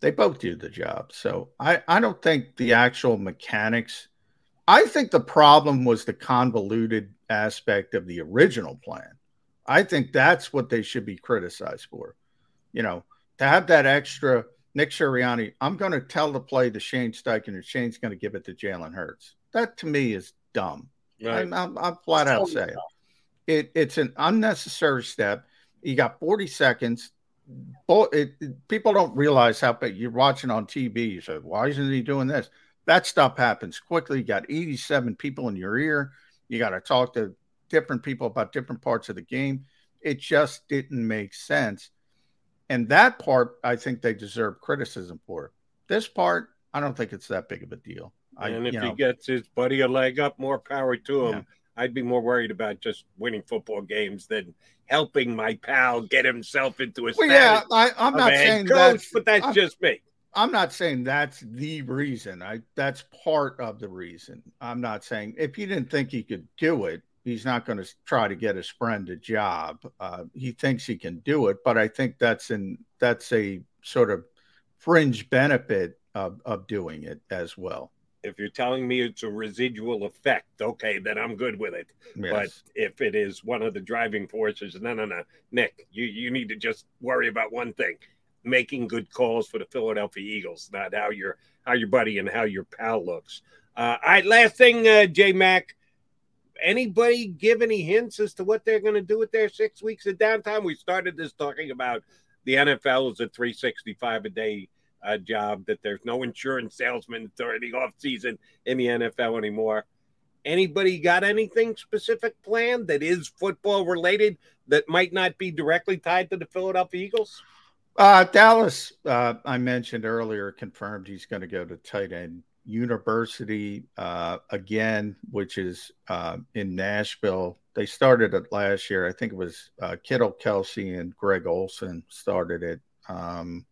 they both do the job. So I, I don't think the actual mechanics. I think the problem was the convoluted aspect of the original plan. I think that's what they should be criticized for. You know, to have that extra Nick Sirianni, I'm going to tell the play to Shane Steichen, and Shane's going to give it to Jalen Hurts. That to me is dumb. Right. I'm, I'm, I'm flat out Totally saying it. It's an unnecessary step. You got 40 seconds bo- it, it- people don't realize how but you're watching on TV. You say, why isn't he doing this? That stuff happens quickly. You got 87 people in your ear. You got to talk to different people about different parts of the game. It just didn't make sense. And that part, I think they deserve criticism for. This part, I don't think it's that big of a deal. I, and if he know, gets his buddy a leg up, more power to him. Yeah. I'd be more worried about just winning football games than helping my pal get himself into a well, yeah, I, I'm not saying coach, that's, but that's I'm- just me. I'm not saying that's the reason. I that's part of the reason. I'm not saying if you didn't think he could do it, he's not going to try to get his friend a job. Uh, he thinks he can do it, but I think that's in that's a sort of fringe benefit of of doing it as well. If you're telling me it's a residual effect, okay, then I'm good with it. But if it is one of the driving forces, no, no, no, Nick, you you need to just worry about one thing: making good calls for the Philadelphia Eagles, not how your how your buddy and how your pal looks. Uh, all right, last thing, uh, J Mac. Anybody give any hints as to what they're going to do with their six weeks of downtime? We started this talking about the NFL is a 365 a day uh, job, that there's no insurance salesman during the off season in the NFL anymore. Anybody got anything specific planned that is football related that might not be directly tied to the Philadelphia Eagles? Uh, Dallas, uh, I mentioned earlier, confirmed he's going to go to tight end university uh, again, which is uh, in Nashville. They started it last year. I think it was uh, Kittle Kelce and Greg Olsen started it. Um,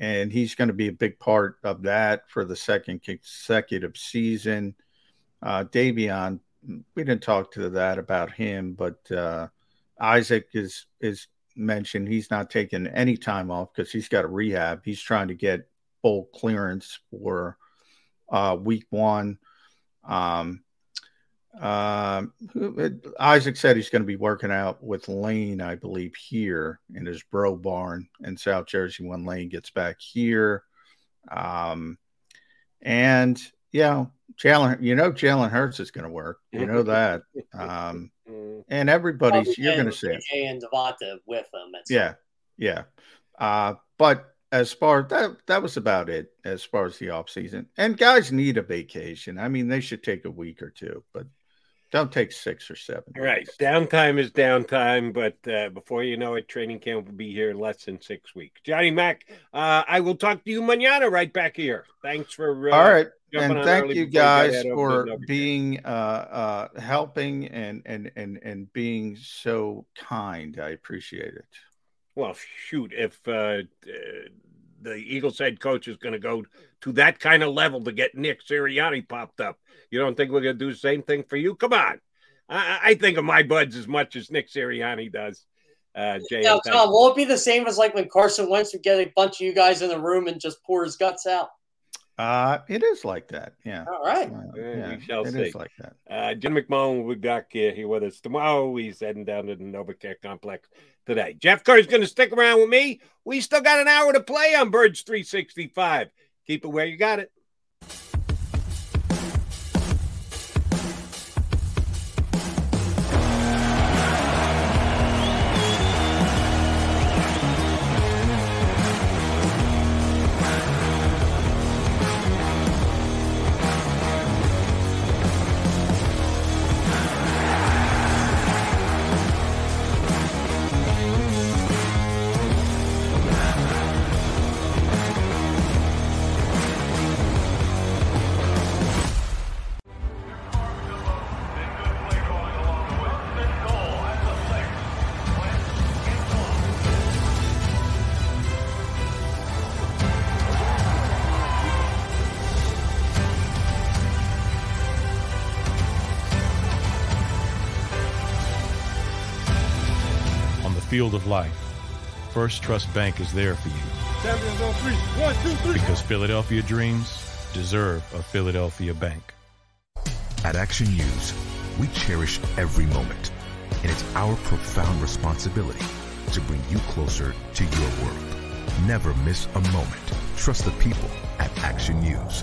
and he's going to be a big part of that for the second consecutive season. Uh, Davion, we didn't talk to that about him, but uh, Isaac is is mentioned he's not taking any time off because he's got a rehab. He's trying to get full clearance for uh, week one. Um, uh, Isaac said he's going to be working out with Lane, I believe, here in his bro barn in South Jersey when Lane gets back here. Um, and yeah, Jalen, you know, Jalen Hurts is going to work. You know that. Um, and everybody's, you're going to see it. and DeVonta with them. Yeah, yeah. Uh, but as far that that was about it as far as the off season. And guys need a vacation. I mean, they should take a week or two, but don't take six or seven. Right. Downtime is downtime, but uh, before you know it, training camp will be here in less than six weeks. Johnny Mac, uh, I will talk to you manana right back here. Thanks for uh, all right. And thank you guys for being uh, uh, helping and, and and and being so kind. I appreciate it. Well, shoot, if uh, the Eagles head coach is going to go to that kind of level to get Nick Sirianni popped up, you don't think we're going to do the same thing for you? Come on. I, I think of my buds as much as Nick Sirianni does. Uh, Jay now, Tom, will it be the same as like when Carson Wentz would get a bunch of you guys in the room and just pour his guts out? Uh, it is like that. Yeah. All right. Uh, yeah, we shall it see. is like that. Uh, Jim McMullen will be back here, here with us tomorrow. He's heading down to the NovaCare complex today. Jeff Kerr's going to stick around with me. We still got an hour to play on Birds 365. Keep it where you got it. Field of life, First Trust Bank is there for you Champions on three. One, two, three. because Philadelphia dreams deserve a Philadelphia bank. At Action News, we cherish every moment, and it's our profound responsibility to bring you closer to your world. Never miss a moment. Trust the people at Action News.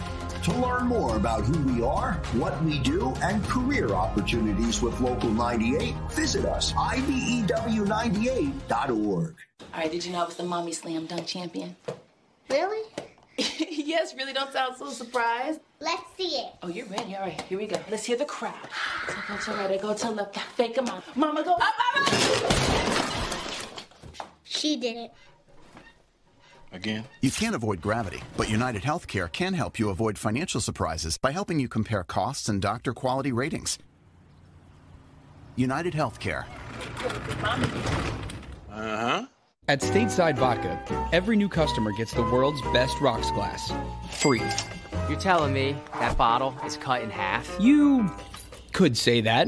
To learn more about who we are, what we do, and career opportunities with Local 98, visit us, E IBEW98.org. All right, did you know I was the mommy slam dunk champion? Really? yes, really don't sound so surprised. Let's see it. Oh, you're ready. All right, here we go. Let's hear the crowd. So go to right, I go to left, got fake 'em out. Mama go up, up, up. She did it. Again? You can't avoid gravity, but United Healthcare can help you avoid financial surprises by helping you compare costs and doctor quality ratings. United Healthcare. Uh huh. At Stateside Vodka, every new customer gets the world's best rocks glass. Free. You're telling me that bottle is cut in half? You could say that.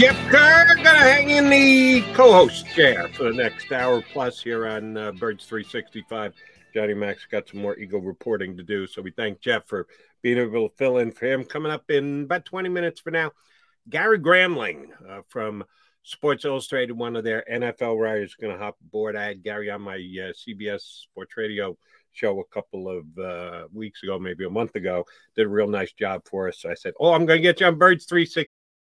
Jeff Kerr gonna hang in the co-host chair for the next hour plus here on uh, Birds 365. Johnny Max got some more Eagle reporting to do, so we thank Jeff for being able to fill in for him. Coming up in about 20 minutes for now, Gary Gramling uh, from Sports Illustrated, one of their NFL writers, is going to hop aboard. I had Gary on my uh, CBS Sports Radio show a couple of uh, weeks ago, maybe a month ago. Did a real nice job for us. So I said, "Oh, I'm going to get you on Birds 360."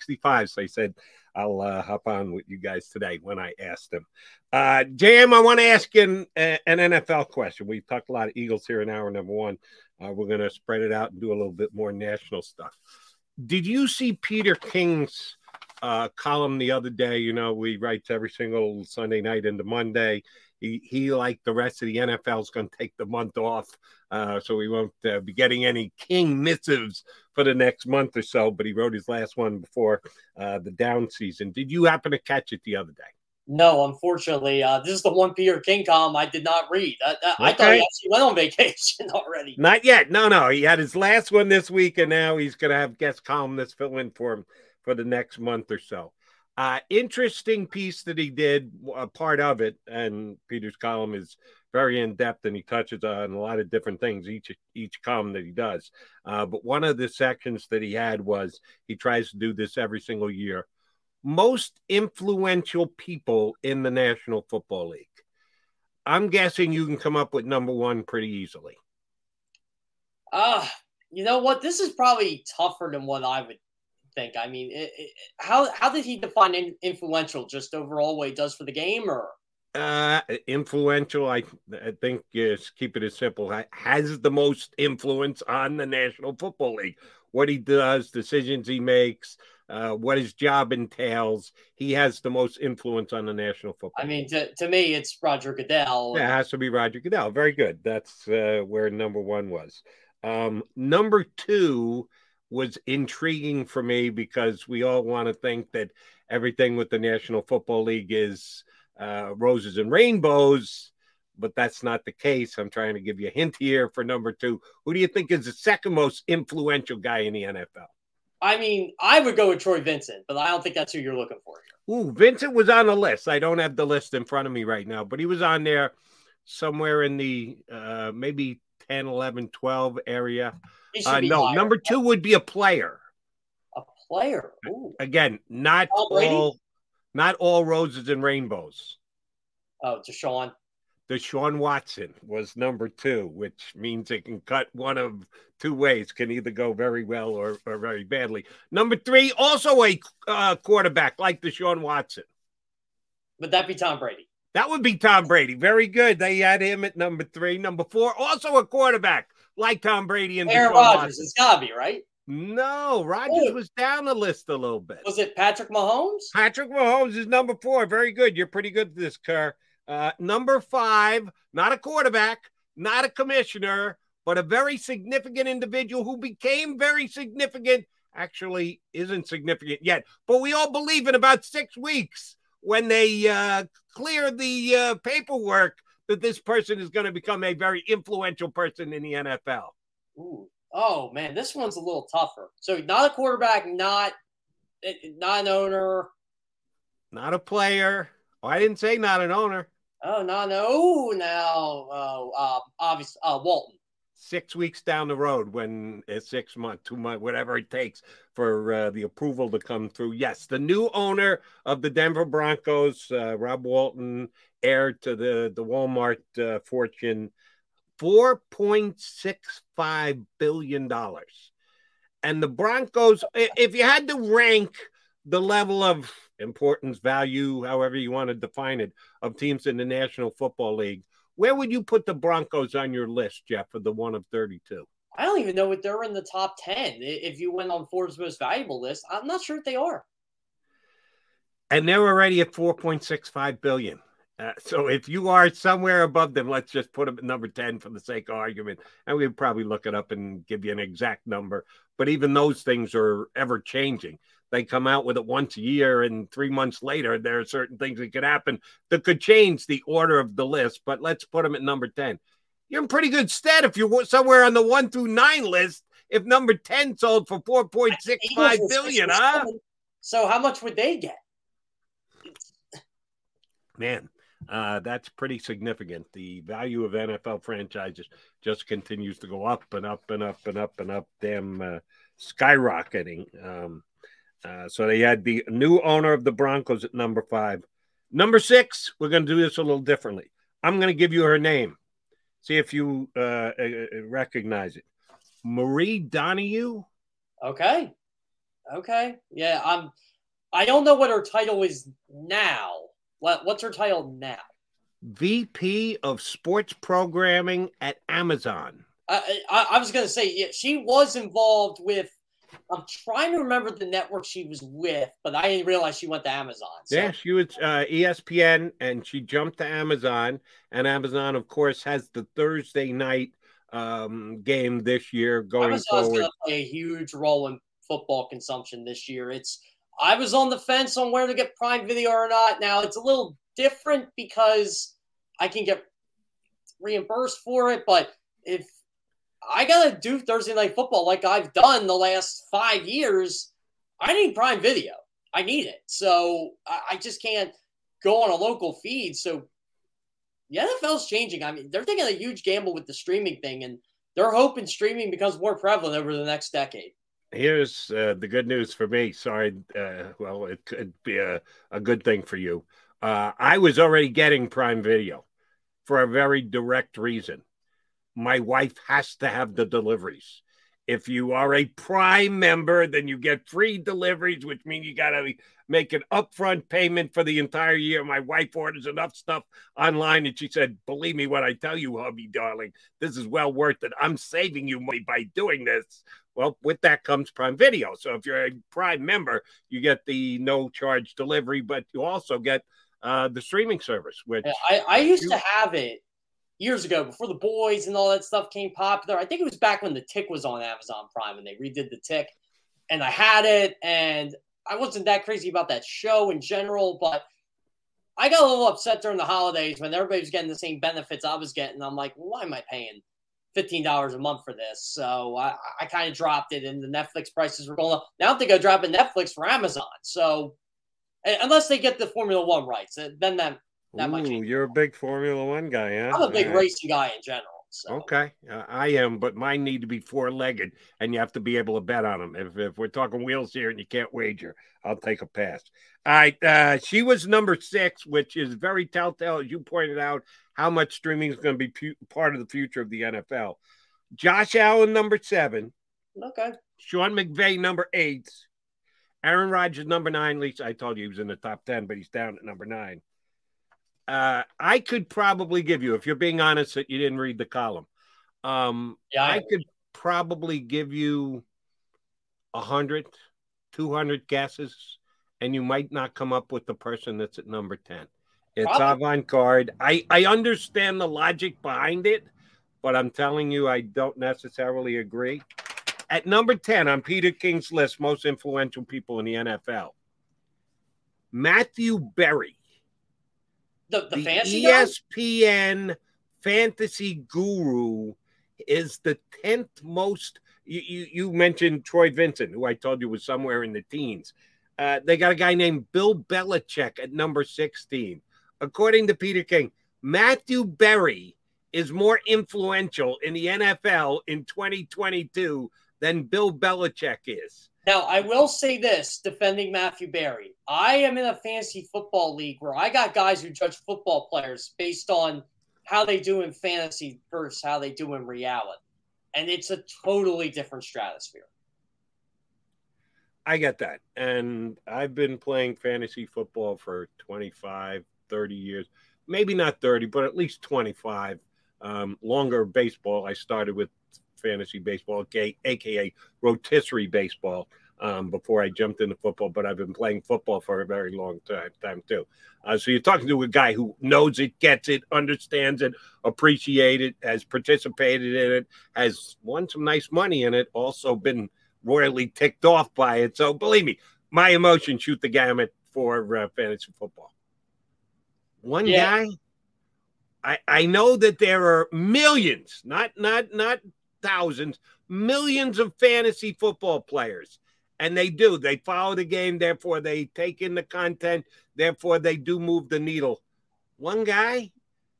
65. So he said, I'll uh, hop on with you guys today when I asked him. Uh, JM, I want to ask you an, an, NFL question. We've talked a lot of Eagles here in hour number one. Uh, we're going to spread it out and do a little bit more national stuff. Did you see Peter King's uh, column the other day? You know, we write every single Sunday night into Monday. He, he like the rest of the NFL, is going to take the month off. Uh, so we won't uh, be getting any King missives for the next month or so. But he wrote his last one before uh, the down season. Did you happen to catch it the other day? No, unfortunately, uh, this is the one Peter King column I did not read. I, I, okay. I thought he actually went on vacation already. Not yet. No, no. He had his last one this week, and now he's going to have guest columnists fill in for him for the next month or so. Uh, interesting piece that he did, a part of it, and Peter's column is very in depth and he touches on a lot of different things each each column that he does. Uh, but one of the sections that he had was he tries to do this every single year. Most influential people in the National Football League. I'm guessing you can come up with number one pretty easily. Ah, uh, you know what? This is probably tougher than what I would think. I mean, it, it, how how did he define in, influential? Just overall what he does for the game, or uh, influential? I I think yes. Keep it as simple. Has the most influence on the National Football League. What he does, decisions he makes, uh, what his job entails. He has the most influence on the National Football. I mean, to, to me, it's Roger Goodell. Yeah, it has to be Roger Goodell. Very good. That's uh, where number one was. Um, number two was intriguing for me because we all want to think that everything with the National Football League is uh, roses and rainbows, but that's not the case. I'm trying to give you a hint here for number two. Who do you think is the second most influential guy in the NFL? I mean, I would go with Troy Vincent, but I don't think that's who you're looking for here. Ooh, Vincent was on the list. I don't have the list in front of me right now, but he was on there somewhere in the uh, maybe 10, 11, 12 area. Uh, no, higher. number two would be a player. A player. Ooh. Again, not all, not all roses and rainbows. Oh, Deshaun. Deshaun Watson was number two, which means it can cut one of two ways. Can either go very well or, or very badly. Number three, also a uh, quarterback like Deshaun Watson. Would that be Tom Brady? That would be Tom Brady. Very good. They had him at number three. Number four, also a quarterback like Tom Brady and Aaron Rodgers. It's gotta be right. No, Rodgers was down the list a little bit. Was it Patrick Mahomes? Patrick Mahomes is number four. Very good. You're pretty good at this, Kerr. Uh, number five, not a quarterback, not a commissioner, but a very significant individual who became very significant. Actually, isn't significant yet, but we all believe in about six weeks when they uh, clear the uh, paperwork that this person is going to become a very influential person in the NFL? Ooh. Oh man, this one's a little tougher. So not a quarterback, not eh, not an owner, not a player. Oh, I didn't say not an owner. Oh no, no, now, oh, uh, obviously, uh, Walton six weeks down the road when it's six months, two months, whatever it takes for uh, the approval to come through. Yes, the new owner of the Denver Broncos, uh, Rob Walton, heir to the the Walmart uh, fortune, four point six five billion dollars, and the Broncos. If you had to rank the level of importance, value, however you want to define it, of teams in the National Football League, where would you put the Broncos on your list, Jeff, of the one of 32? I don't even know if they're in the top 10. If you went on Forbes' most valuable list, I'm not sure if they are. And they're already at 4.65 billion. Uh, so if you are somewhere above them, let's just put them at number 10 for the sake of argument. And we'd probably look it up and give you an exact number. But even those things are ever changing. They come out with it once a year, and three months later, there are certain things that could happen that could change the order of the list. But let's put them at number 10. You're in pretty good stead if you're somewhere on the one through nine list. If number 10 sold for 4.65 billion, huh? So how much would they get? Man, uh, that's pretty significant. The value of NFL franchises just continues to go up and up and up and up and up, damn uh, skyrocketing. Um, uh, so they had the new owner of the Broncos at number five. Number six, we're going to do this a little differently. I'm going to give you her name. See if you uh, uh, uh, recognize it. Marie Donahue. Okay. Okay. Yeah, I'm. I don't know what her title is now. What What's her title now? VP of Sports Programming at Amazon. I, I, I was going to say yeah, she was involved with I'm trying to remember the network she was with, but I didn't realize she went to Amazon. So. Yeah, she was uh, ESPN, and she jumped to Amazon. And Amazon, of course, has the Thursday night um, game this year going Amazon's forward. play a huge role in football consumption this year. It's I was on the fence on where to get Prime Video or not. Now it's a little different because I can get reimbursed for it, but if I gotta do Thursday night football like I've done the last five years. I need Prime Video. I need it. So I, I just can't go on a local feed. So the NFL's changing. I mean, they're taking a huge gamble with the streaming thing, and they're hoping streaming becomes more prevalent over the next decade. Here's uh, the good news for me. Sorry, uh, well, it could be a, a good thing for you. Uh, I was already getting Prime Video for a very direct reason my wife has to have the deliveries. If you are a Prime member, then you get free deliveries, which means you got to make an upfront payment for the entire year. My wife orders enough stuff online, and she said, "Believe me when I tell you, hubby, darling, this is well worth it. I'm saving you money by doing this." Well, with that comes Prime Video. So if you're a Prime member, you get the no charge delivery, but you also get uh, the streaming service. Which I, I used you, to have it years ago before the boys and all that stuff came popular. I think it was back when the tick was on Amazon Prime and they redid the tick. And I had it and I wasn't that crazy about that show in general, but I got a little upset during the holidays when everybody was getting the same benefits I was getting. I'm like, why am I paying $15 a month for this? So I, I kind of dropped it and the Netflix prices were going up. Now I think I'm dropping Netflix for Amazon. So eh, unless they get the Formula One rights, eh, then that that Ooh, you're a big Formula One guy, huh? I'm a big racing guy in general. So. Okay, uh, I am, but mine need to be four legged, and you have to be able to bet on them. If, if we're talking wheels here and you can't wager, I'll take a pass. All right, uh, she was number six, which is very telltale, as you pointed out, how much streaming is going to be pu- part of the future of the NFL. Josh Allen, number seven. Okay. Sean McVay, number eight. Aaron Rodgers, number nine. At least I told you he was in the top 10, but he's down at number nine uh, I could probably give you, if you're being honest, that you didn't read the column. Um, yeah, I, I could probably give you a hundred, two hundred guesses, and you might not come up with the person that's at number 10. It's avant garde. I, I understand the logic behind it, but I'm telling you, I don't necessarily agree. At number 10 on Peter King's list, most influential people in the NFL, Matthew Berry the, the, the fantasy ESPN guy? fantasy guru is the 10th most. You, you, you, mentioned Troy Vincent, who I told you was somewhere in the teens. Uh, they got a guy named Bill Belichick at number 16. According to Peter King, Matthew Berry is more influential in the NFL in 2022 than Bill Belichick is. Now, I will say this defending Matthew Berry. I am in a fantasy football league where I got guys who judge football players based on how they do in fantasy versus how they do in reality. And it's a totally different stratosphere. I get that. And I've been playing fantasy football for 25, 30 years. Maybe not 30, but at least 25. Um, longer baseball. I started with fantasy baseball, aka rotisserie baseball, um, before I jumped into football. But I've been playing football for a very long time, time too. Uh, so you're talking to a guy who knows it, gets it, understands it, appreciates it, has participated in it, has won some nice money in it, also been royally ticked off by it. So believe me, my emotions shoot the gamut for uh, fantasy football. One yeah. guy, I I know that there are millions, not not not thousands, millions of fantasy football players. And they do. They follow the game, therefore they take in the content, therefore they do move the needle. One guy,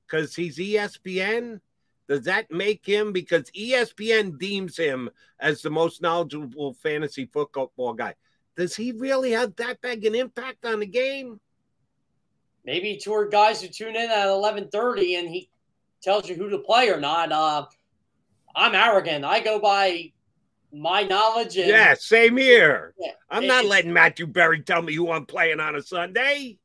because he's ESPN, does that make him because ESPN deems him as the most knowledgeable fantasy football guy? Does he really have that big an impact on the game? Maybe toward guys who tune in at eleven thirty and he tells you who to play or not. Uh, I'm arrogant. I go by my knowledge. And, yeah, same here. Yeah, I'm not letting Matthew Berry tell me who I'm playing on a Sunday.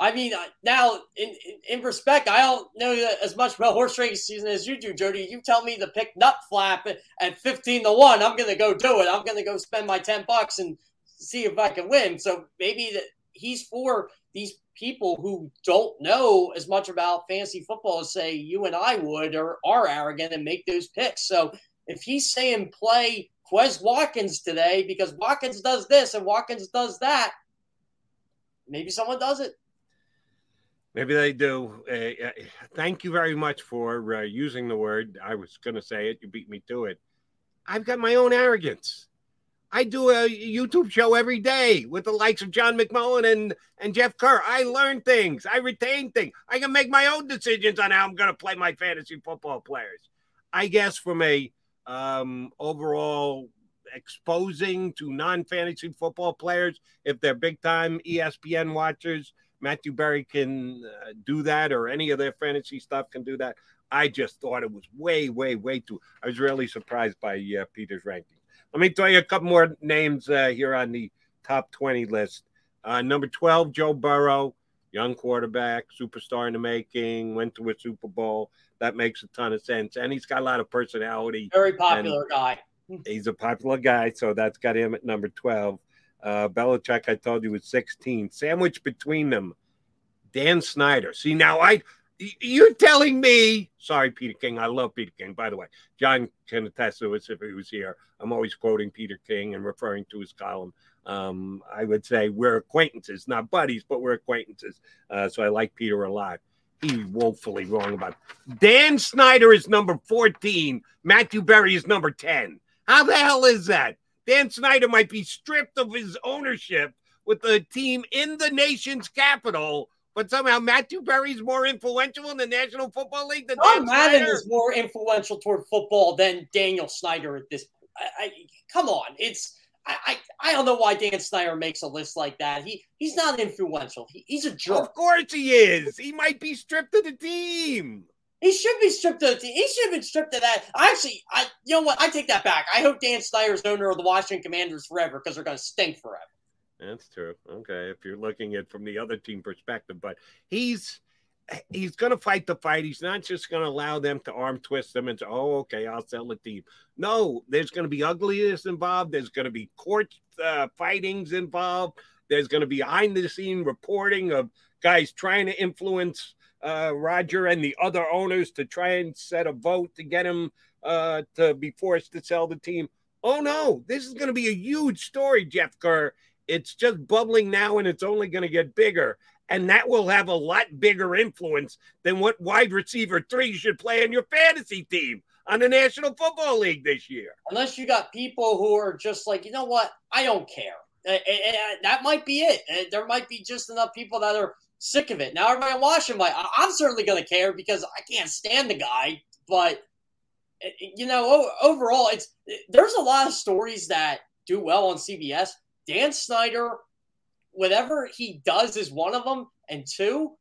I mean, uh, now in, in, in respect, I don't know as much about horse racing season as you do, Jody. You tell me to pick nut flap at fifteen to one, I'm going to go do it. I'm going to go spend my ten bucks and see if I can win. So maybe that he's for these people who don't know as much about fantasy football as say you and I would, or are arrogant and make those picks. So if he's saying play Quez Watkins today because Watkins does this and Watkins does that, maybe someone does it. Maybe they do. Uh, uh, thank you very much for uh, using the word. I was going to say it. You beat me to it. I've got my own arrogance. I do a YouTube show every day with the likes of John McMullen and, and Jeff Kerr. I learn things. I retain things. I can make my own decisions on how I'm going to play my fantasy football players. I guess from a um, overall exposing to non-fantasy football players, if they're big-time ESPN watchers – Matthew Berry can uh, do that, or any of their fantasy stuff can do that. I just thought it was way, way, way too. I was really surprised by uh, Peter's ranking. Let me tell you a couple more names uh, here on the top 20 list. Uh, number 12, Joe Burrow, young quarterback, superstar in the making, went to a Super Bowl. That makes a ton of sense. And he's got a lot of personality. Very popular guy. He's a popular guy, so that's got him at number 12. Uh, Belichick, I told you, was 16. Sandwich between them, Dan Snyder. See, now I, you're telling me, sorry, Peter King. I love Peter King, by the way. John can attest to this if he was here. I'm always quoting Peter King and referring to his column. Um, I would say we're acquaintances, not buddies, but we're acquaintances. Uh, so I like Peter a lot. He's woefully wrong about it. Dan Snyder is number 14. Matthew Berry is number 10. How the hell is that? Dan Snyder might be stripped of his ownership with the team in the nation's capital, but somehow Matthew Berry's more influential in the National Football League than John Madden Snyder. is more influential toward football than Daniel Snyder at this. I, I, come on, it's I, I, I don't know why Dan Snyder makes a list like that. He he's not influential. He, he's a jerk. Of course he is. He might be stripped of the team. He should be stripped of. The team. He should have been stripped of that. Actually, I you know what? I take that back. I hope Dan Snyder's owner of the Washington Commanders forever because they're going to stink forever. That's true. Okay, if you're looking at from the other team perspective, but he's he's going to fight the fight. He's not just going to allow them to arm twist them say, "Oh, okay, I'll sell the team." No, there's going to be ugliness involved. There's going to be court uh, fightings involved. There's going to be behind the scene reporting of guys trying to influence uh, Roger and the other owners to try and set a vote to get him uh, to be forced to sell the team. Oh no, this is going to be a huge story, Jeff Kerr. It's just bubbling now and it's only going to get bigger. And that will have a lot bigger influence than what wide receiver three should play in your fantasy team on the National Football League this year. Unless you got people who are just like, you know what, I don't care. And that might be it. There might be just enough people that are sick of it. Now everybody in Washington, like, I'm certainly going to care because I can't stand the guy. But eh, you know, overall, it's there's a lot of stories that do well on CBS. Dan Snyder, whatever he does, is one of them. And two,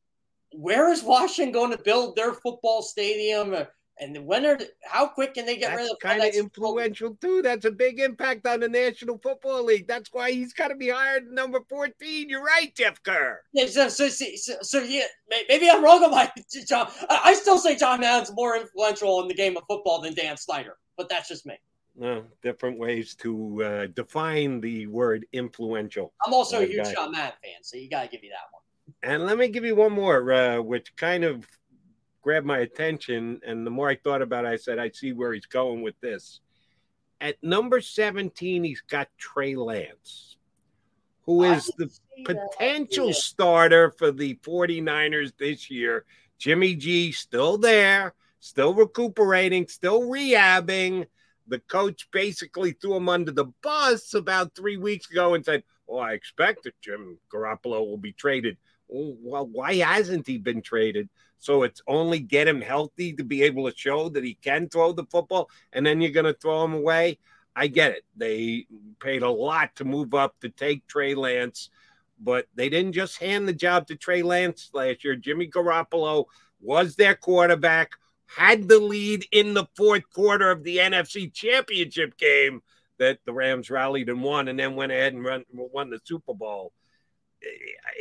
where is Washington going to build their football stadium? And when are how quick can they get That's rid of kind of influential too. That's a big impact on the National Football League. That's why he's got to be hired number 14. You're right, Jeff Kerr. Yeah, so, so, so, so yeah, maybe I'm wrong on my John. I still say John Madden's more influential in the game of football than Dan Snyder, but that's just me. No, different ways to uh, define the word influential. I'm also uh, a huge guy. John Madden fan, so you got to give me that one. And let me give you one more, uh, which kind of grabbed my attention. And the more I thought about it, I said, I see where he's going with this. At number 17, he's got Trey Lance, who is the potential starter for the 49ers this year. Jimmy G still there, still recuperating, still rehabbing. The coach basically threw him under the bus about three weeks ago and said, Oh, I expect that Jim Garoppolo will be traded. Well, why hasn't he been traded? So it's only get him healthy to be able to show that he can throw the football, and then you're going to throw him away. I get it. They paid a lot to move up to take Trey Lance, but they didn't just hand the job to Trey Lance last year. Jimmy Garoppolo was their quarterback, had the lead in the fourth quarter of the NFC Championship game that the Rams rallied and won, and then went ahead and run, won the Super Bowl.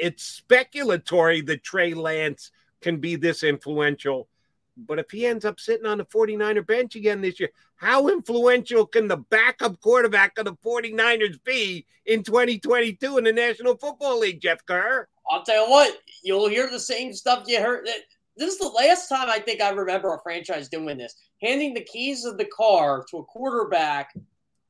It's speculatory that Trey Lance can be this influential. But if he ends up sitting on the 49er bench again this year, how influential can the backup quarterback of the 49ers be in 2022 in the National Football League, Jeff Kerr? I'll tell you what, you'll hear the same stuff you heard. This is the last time I think I remember a franchise doing this, handing the keys of the car to a quarterback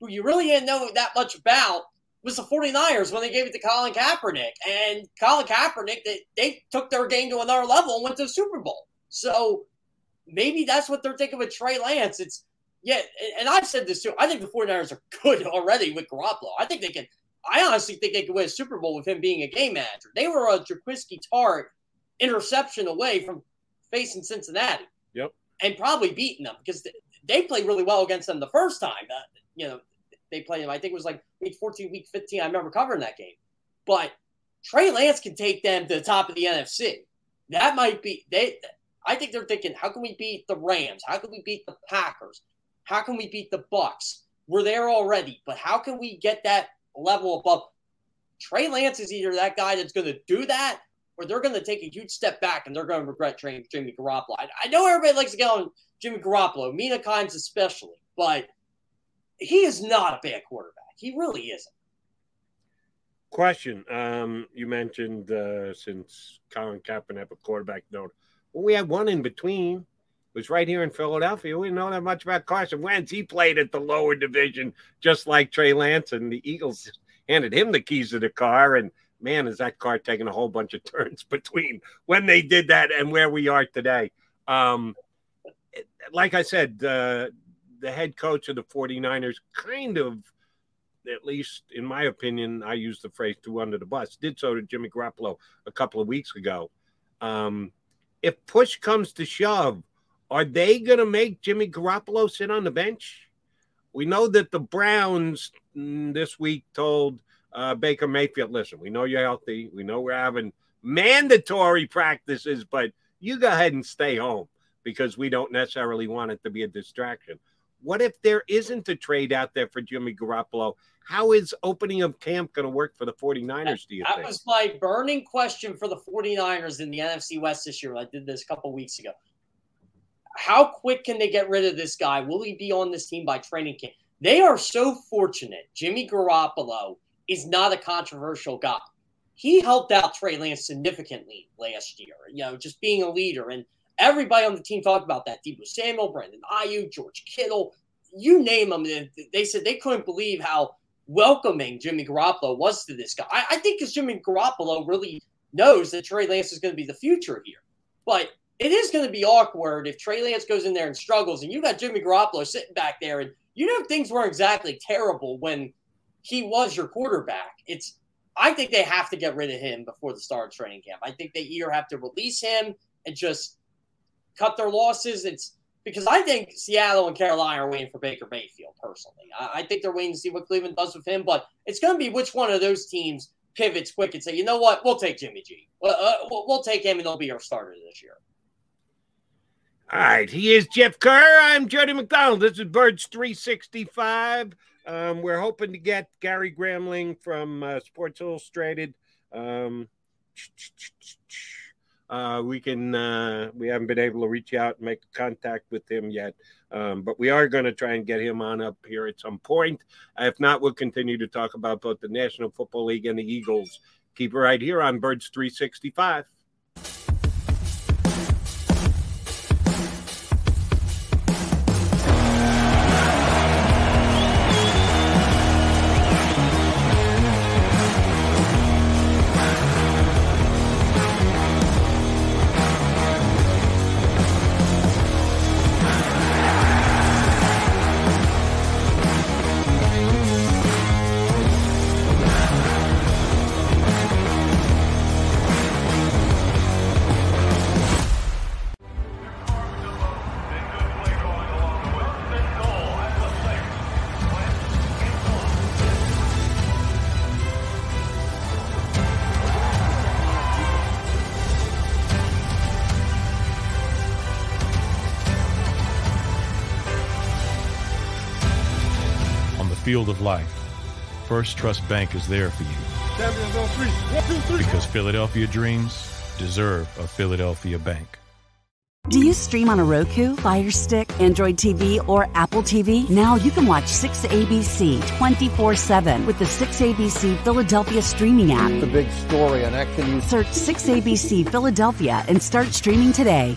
who you really didn't know that much about was the 49ers when they gave it to Colin Kaepernick. And Colin Kaepernick, they, they took their game to another level and went to the Super Bowl. So maybe that's what they're thinking with Trey Lance. It's, yeah, and I've said this too. I think the 49ers are good already with Garoppolo. I think they can, I honestly think they could win a Super Bowl with him being a game manager. They were a Jaquiski Tartt interception away from facing Cincinnati. Yep. And probably beating them because they played really well against them the first time. Uh, you know, they played them. I think it was like week 14, week 15. I remember covering that game. But Trey Lance can take them to the top of the NFC. That might be they. I think they're thinking, how can we beat the Rams? How can we beat the Packers? How can we beat the Bucks? We're there already, but how can we get that level above? Trey Lance is either that guy that's going to do that, or they're going to take a huge step back and they're going to regret trading Jimmy Garoppolo. I, I know everybody likes to get on Jimmy Garoppolo, Mina Kimes especially, but he is not a bad quarterback. He really isn't. Question. Um, you mentioned uh, since Colin Kaepernick a quarterback note. Well, we had one in between. Was right here in Philadelphia. We didn't know that much about Carson Wentz. He played at the lower division, just like Trey Lance, and the Eagles handed him the keys to the car. And man, is that car taking a whole bunch of turns between when they did that and where we are today. Um, like I said, uh, the head coach of the 49ers kind of, at least in my opinion, I use the phrase "threw under the bus." Did so to Jimmy Garoppolo a couple of weeks ago. Um, if push comes to shove, are they going to make Jimmy Garoppolo sit on the bench? We know that the Browns mm, this week told uh, Baker Mayfield, "Listen, we know you're healthy. We know we're having mandatory practices, but you go ahead and stay home because we don't necessarily want it to be a distraction." What if there isn't a trade out there for Jimmy Garoppolo? How is opening of camp going to work for the 49ers, do you that think? was my burning question for the 49ers in the NFC West this year. I did this a couple weeks ago. How quick can they get rid of this guy? Will he be on this team by training camp? They are so fortunate. Jimmy Garoppolo is not a controversial guy. He helped out Trey Lance significantly last year, you know, just being a leader. And everybody on the team talked about that. Deebo Samuel, Brandon Aiyuk, George Kittle, you name them. They said they couldn't believe how welcoming Jimmy Garoppolo was to this guy. I, I think because Jimmy Garoppolo really knows that Trey Lance is going to be the future here. But it is going to be awkward if Trey Lance goes in there and struggles, and you got Jimmy Garoppolo sitting back there, and you know things weren't exactly terrible when he was your quarterback. It's I think they have to get rid of him before the start of training camp. I think they either have to release him and just cut their losses. It's because I think Seattle and Carolina are waiting for Baker Mayfield. Personally, I, I think they're waiting to see what Cleveland does with him. But it's going to be which one of those teams pivots quick and say, you know what, we'll take Jimmy G. Uh, we'll, we'll take him, and he'll be our starter this year. All right, he is Jeff Kerr. I'm Jody McDonald. This is Birds 365. Um, we're hoping to get Gary Gramling from uh, Sports Illustrated. Um, uh, we can uh, we haven't been able to reach out and make contact with him yet, um, but we are going to try and get him on up here at some point. If not, we'll continue to talk about both the National Football League and the Eagles. Keep it right here on Birds 365. Field of life, First Trust Bank is there for you. Champions on three. One, two, three. Because Philadelphia dreams deserve a Philadelphia bank. Do you stream on a Roku, Fire Stick, Android TV, or Apple TV? Now you can watch 6ABC 24 7 with the 6ABC Philadelphia streaming app. The big story on Action News. Search 6ABC Philadelphia and start streaming today.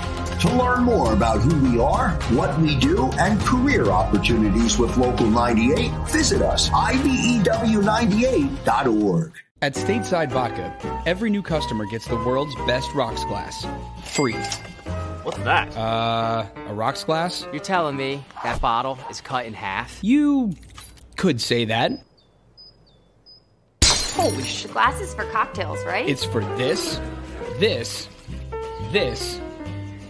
To learn more about who we are, what we do, and career opportunities with Local 98, visit us, IBEW98.org. At Stateside Vodka, every new customer gets the world's best rocks glass. Free. What's that? Uh, a rocks glass? You're telling me that bottle is cut in half? You could say that. Holy shit. Glass is for cocktails, right? It's for this, this, this,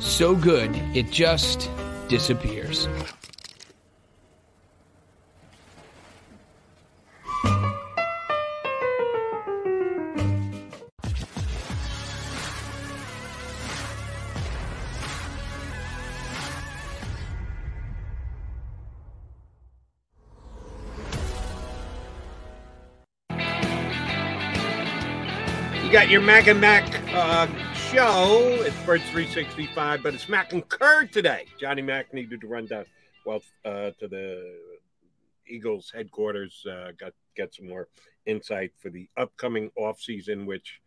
So good, it just disappears. You got your Mac and Mac uh, show. It's Birds 365, but it's Mac and Kerr today. Johnny Mac needed to run down well uh, to the Eagles headquarters, uh, got get some more insight for the upcoming offseason, which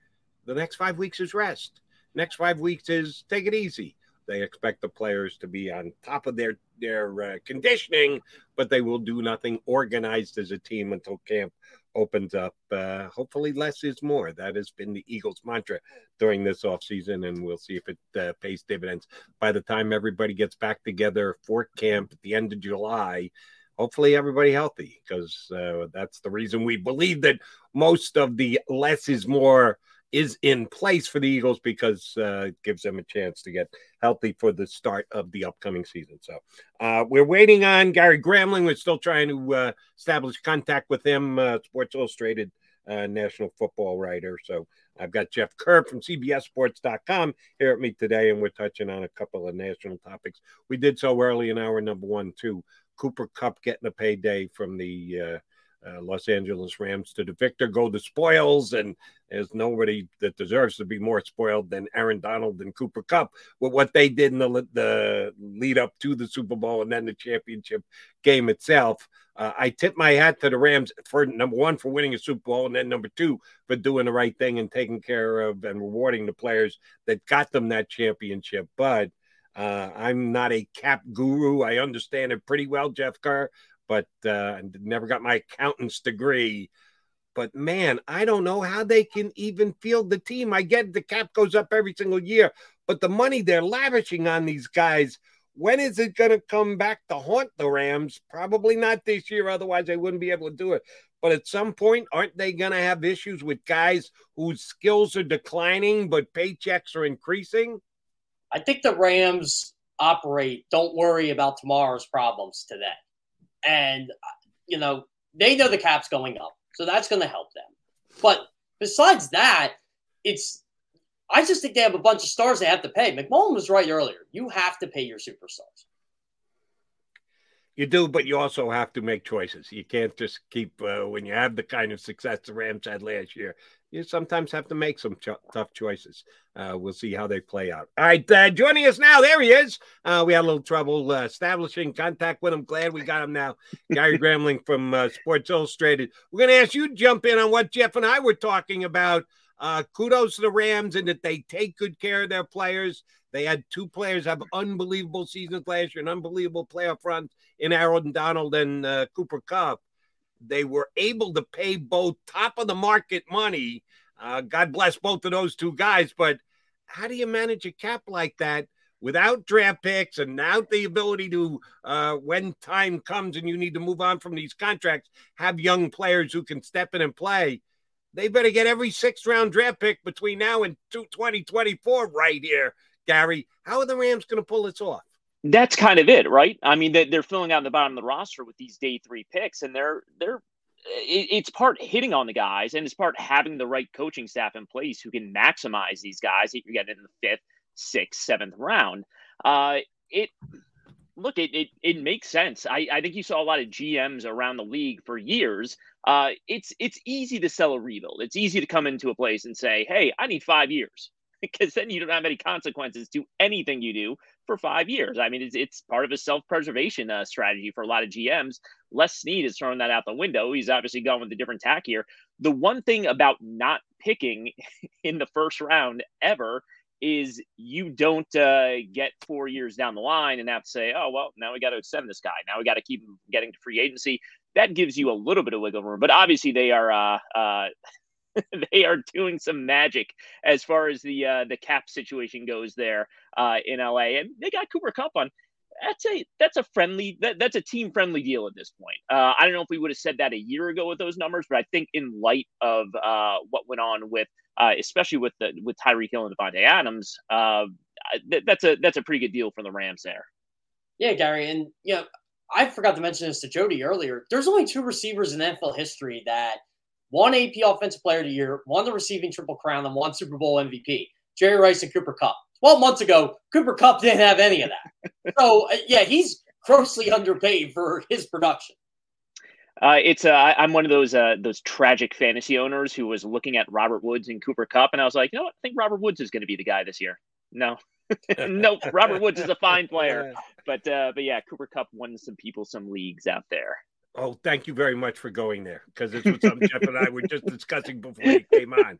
the next five weeks is rest. Next five weeks is take it easy. They expect the players to be on top of their their uh, conditioning, but they will do nothing organized as a team until camp opens up. Uh, hopefully, less is more. That has been the Eagles' mantra during this offseason, and we'll see if it uh, pays dividends. By the time everybody gets back together for camp at the end of July, hopefully everybody healthy, because uh, that's the reason we believe that most of the less is more is in place for the Eagles because uh, it gives them a chance to get healthy for the start of the upcoming season. So uh, we're waiting on Gary Gramling. We're still trying to uh, establish contact with him, uh, Sports Illustrated uh, national football writer. So I've got Jeff Kerr from CBSSports.com here at me today, and we're touching on a couple of national topics. We did so early in hour number one, too. Cooper Kupp getting a payday from the uh, Los Angeles Rams to the victor go the spoils, and there's nobody that deserves to be more spoiled than Aaron Donald and Cooper Kupp with what they did in the, the lead up to the Super Bowl and then the championship game itself. Uh, I tip my hat to the Rams for number one for winning a Super Bowl, and then number two for doing the right thing and taking care of and rewarding the players that got them that championship. But uh, I'm not a cap guru. I understand it pretty well, Jeff Kerr, but uh, never got my accountant's degree. But man, I don't know how they can even field the team. I get the cap goes up every single year, but the money they're lavishing on these guys when is it going to come back to haunt the Rams? Probably not this year. Otherwise, they wouldn't be able to do it. But at some point, aren't they going to have issues with guys whose skills are declining, but paychecks are increasing? I think the Rams operate, don't worry about tomorrow's problems today. And, you know, they know the cap's going up. So that's going to help them. But besides that, it's I just think they have a bunch of stars they have to pay. McMullen was right earlier. You have to pay your superstars. You do, but you also have to make choices. You can't just keep uh, when you have the kind of success the Rams had last year. You sometimes have to make some ch- tough choices. Uh, we'll see how they play out. All right, uh, joining us now, there he is. Uh, we had a little trouble uh, establishing contact with him. Glad we got him now. Gary Gramling from uh, Sports Illustrated. We're going to ask you to jump in on what Jeff and I were talking about uh, kudos to the Rams in that they take good care of their players. They had two players have unbelievable seasons last year, an unbelievable playoff run in Aaron Donald and Cooper Kupp. They were able to pay both top of the market money. Uh, God bless both of those two guys. But how do you manage a cap like that without draft picks and without the ability to, uh, when time comes and you need to move on from these contracts, have young players who can step in and play? They better get every sixth round draft pick between now and 2024 right here, Gary. How are the Rams going to pull this off? That's kind of it, right? I mean, they're filling out the bottom of the roster with these day three picks, and they're they're it's part hitting on the guys, and it's part having the right coaching staff in place who can maximize these guys that you get in the fifth, sixth, seventh round. Uh, it look, it, it, it makes sense. I, I think you saw a lot of GMs around the league for years. Uh, it's it's easy to sell a rebuild. It's easy to come into a place and say, "Hey, I need five years," because then you don't have any consequences to anything you do for five years. I mean, it's, it's part of a self preservation uh, strategy for a lot of GMs. Les Snead is throwing that out the window. He's obviously going with a different tack here. The one thing about not picking in the first round ever is you don't uh, get four years down the line and have to say, oh, well, now we got to extend this guy. Now we got to keep him getting to free agency. That gives you a little bit of wiggle room. But obviously, they are. Uh, uh, they are doing some magic as far as the uh, the cap situation goes there uh, in LA, and they got Cooper Kupp on. That's a that's a friendly that, that's a team friendly deal at this point. Uh, I don't know if we would have said that a year ago with those numbers, but I think in light of uh, what went on with uh, especially with the with Tyreek Hill and Davante Adams. Uh, th- that's a that's a pretty good deal for the Rams there. Yeah, Gary, and you know, I forgot to mention this to Jody earlier. There's only two receivers in NFL history that won AP Offensive Player of the Year, won the receiving triple crown, and won Super Bowl MVP. Jerry Rice and Cooper Kupp. Twelve months ago, Cooper Kupp didn't have any of that. so uh, yeah, he's grossly underpaid for his production. Uh, it's uh, I'm one of those uh, those tragic fantasy owners who was looking at Robert Woods and Cooper Kupp, and I was like, you know what? I think Robert Woods is going to be the guy this year. No, no, Robert Woods is a fine player, but uh, but yeah, Cooper Kupp won some people some leagues out there. Oh, thank you very much for going there because was something Jeff and I were just discussing before you came on.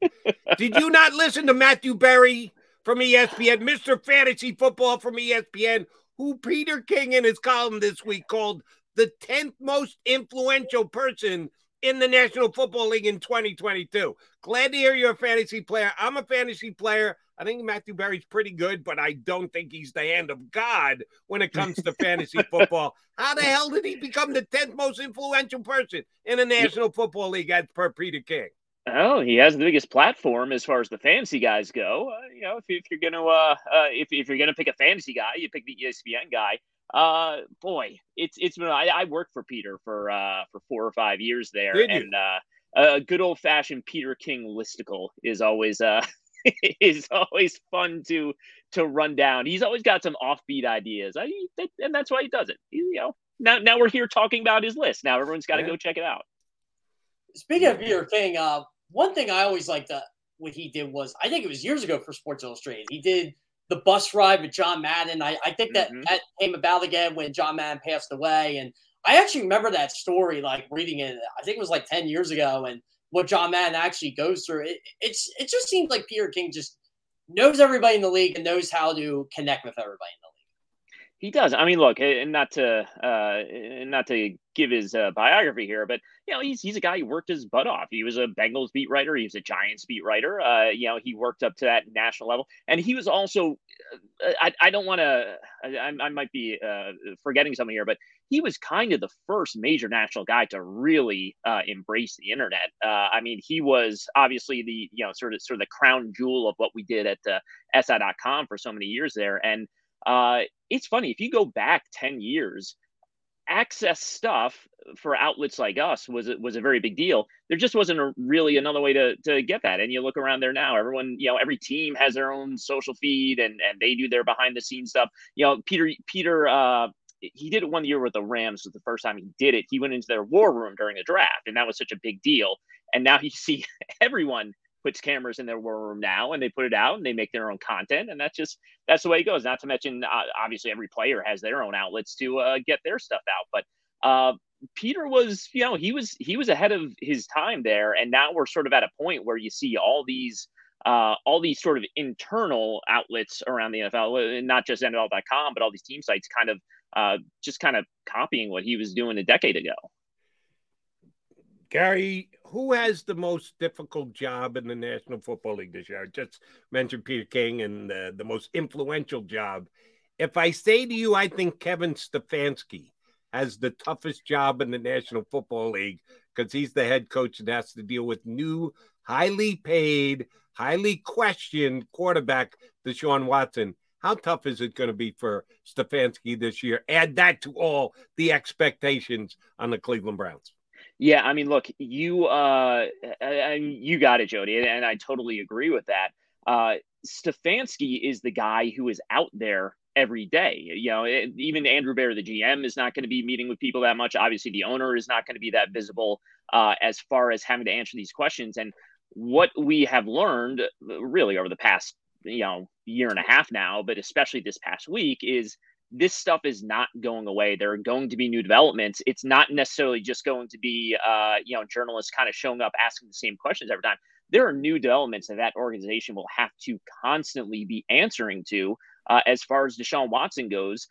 Did you not listen to Matthew Berry from ESPN, Mr. Fantasy Football from ESPN, who Peter King in his column this week called the 10th most influential person in the National Football League in 2022. Glad to hear you're a fantasy player. I'm a fantasy player. I think Matthew Berry's pretty good, but I don't think he's the hand of God when it comes to fantasy football. How the hell did he become the 10th most influential person in the National Football League as per Peter King? Oh, he has the biggest platform as far as the fantasy guys go. Uh, you know, if, if you're gonna uh, uh, if, if you're gonna pick a fantasy guy, you pick the ESPN guy. Uh, boy, it's it's been. I, I worked for Peter for uh for four or five years there, and uh, a good old fashioned Peter King listicle is always uh is always fun to to run down. He's always got some offbeat ideas, I, and that's why he does it. He, you know, now now we're here talking about his list. Now everyone's got to yeah. go check it out. Speaking of Peter King, uh, one thing I always liked uh, what he did was I think it was years ago for Sports Illustrated. He did the bus ride with John Madden. I, I think that Mhm. that came about again when John Madden passed away, and I actually remember that story, like reading it. I think it was like ten years ago, and what John Madden actually goes through. It, it's it just seems like Peter King just knows everybody in the league and knows how to connect with everybody in the league. He does. I mean, look, and not to uh, not to give his uh, biography here, but you know, he's he's a guy who worked his butt off. He was a Bengals beat writer. He was a Giants beat writer. Uh, you know, he worked up to that national level, and he was also. uh, I I don't want to. I, I might be uh, forgetting something here, but he was kind of the first major national guy to really uh, embrace the internet. Uh, I mean, he was obviously the you know sort of sort of the crown jewel of what we did at uh, SI.com for so many years there, and it's funny if you go back 10 years access stuff for outlets like us was was a very big deal there just wasn't a, really another way to to get that and you look around there now everyone you know every team has their own social feed and and they do their behind the scenes stuff you know peter peter uh he did it one year with the Rams. Was the first time he did it. He went into their war room during the draft, and that was such a big deal. And now you see everyone puts cameras in their war room now, and they put it out, and they make their own content, and that's just that's the way it goes. Not to mention, uh, obviously, every player has their own outlets to uh, get their stuff out. But uh, Peter was, you know, he was he was ahead of his time there, and now we're sort of at a point where you see all these uh, all these sort of internal outlets around the NFL, not just NFL.com, but all these team sites kind of uh, just kind of copying what he was doing a decade ago. Gary, who has the most difficult job in the National Football League this year? I just mentioned Peter King and the most influential job. If I say to you, I think Kevin Stefanski has the toughest job in the National Football League because he's the head coach and has to deal with new, highly paid, highly questioned quarterback, Deshaun Watson. How tough is it going to be for Stefanski this year? Add that to all the expectations on the Cleveland Browns. Yeah, I mean, look, you uh, you got it, Jody, and I totally agree with that. Uh, Stefanski is the guy who is out there every day. You know, it, even Andrew Berry, the GM, is not going to be meeting with people that much. Obviously, the owner is not going to be that visible uh, as far as having to answer these questions. And what we have learned, really, over the past you know year and a half now, but especially this past week, is this stuff is not going away. There are going to be new developments. It's not necessarily just going to be, uh, you know, journalists kind of showing up asking the same questions every time. There are new developments that that organization will have to constantly be answering to uh, as far as Deshaun Watson goes.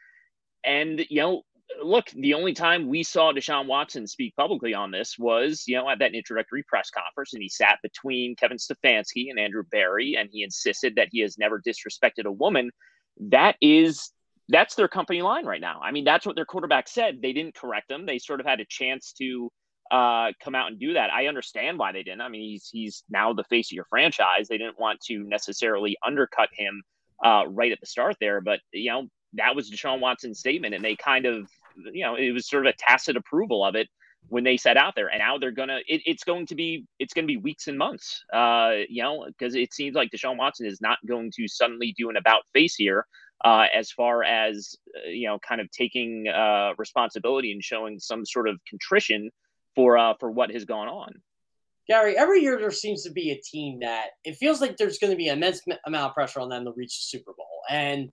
And, you know, look, the only time we saw Deshaun Watson speak publicly on this was, you know, at that introductory press conference, and he sat between Kevin Stefanski and Andrew Berry, and he insisted that he has never disrespected a woman. That is that's their company line right now. I mean, that's what their quarterback said. They didn't correct him. They sort of had a chance to uh, come out and do that. I understand why they didn't. I mean, he's he's now the face of your franchise. They didn't want to necessarily undercut him uh, right at the start there, but you know that was Deshaun Watson's statement, and they kind of you know it was sort of a tacit approval of it when they set out there. And now they're gonna it, it's going to be it's going to be weeks and months, uh, you know, because it seems like Deshaun Watson is not going to suddenly do an about face here uh, as far as uh, you know, kind of taking uh, responsibility and showing some sort of contrition for uh, for what has gone on. Gary, every year there seems to be a team that it feels like there's going to be an immense amount of pressure on them to reach the Super Bowl. And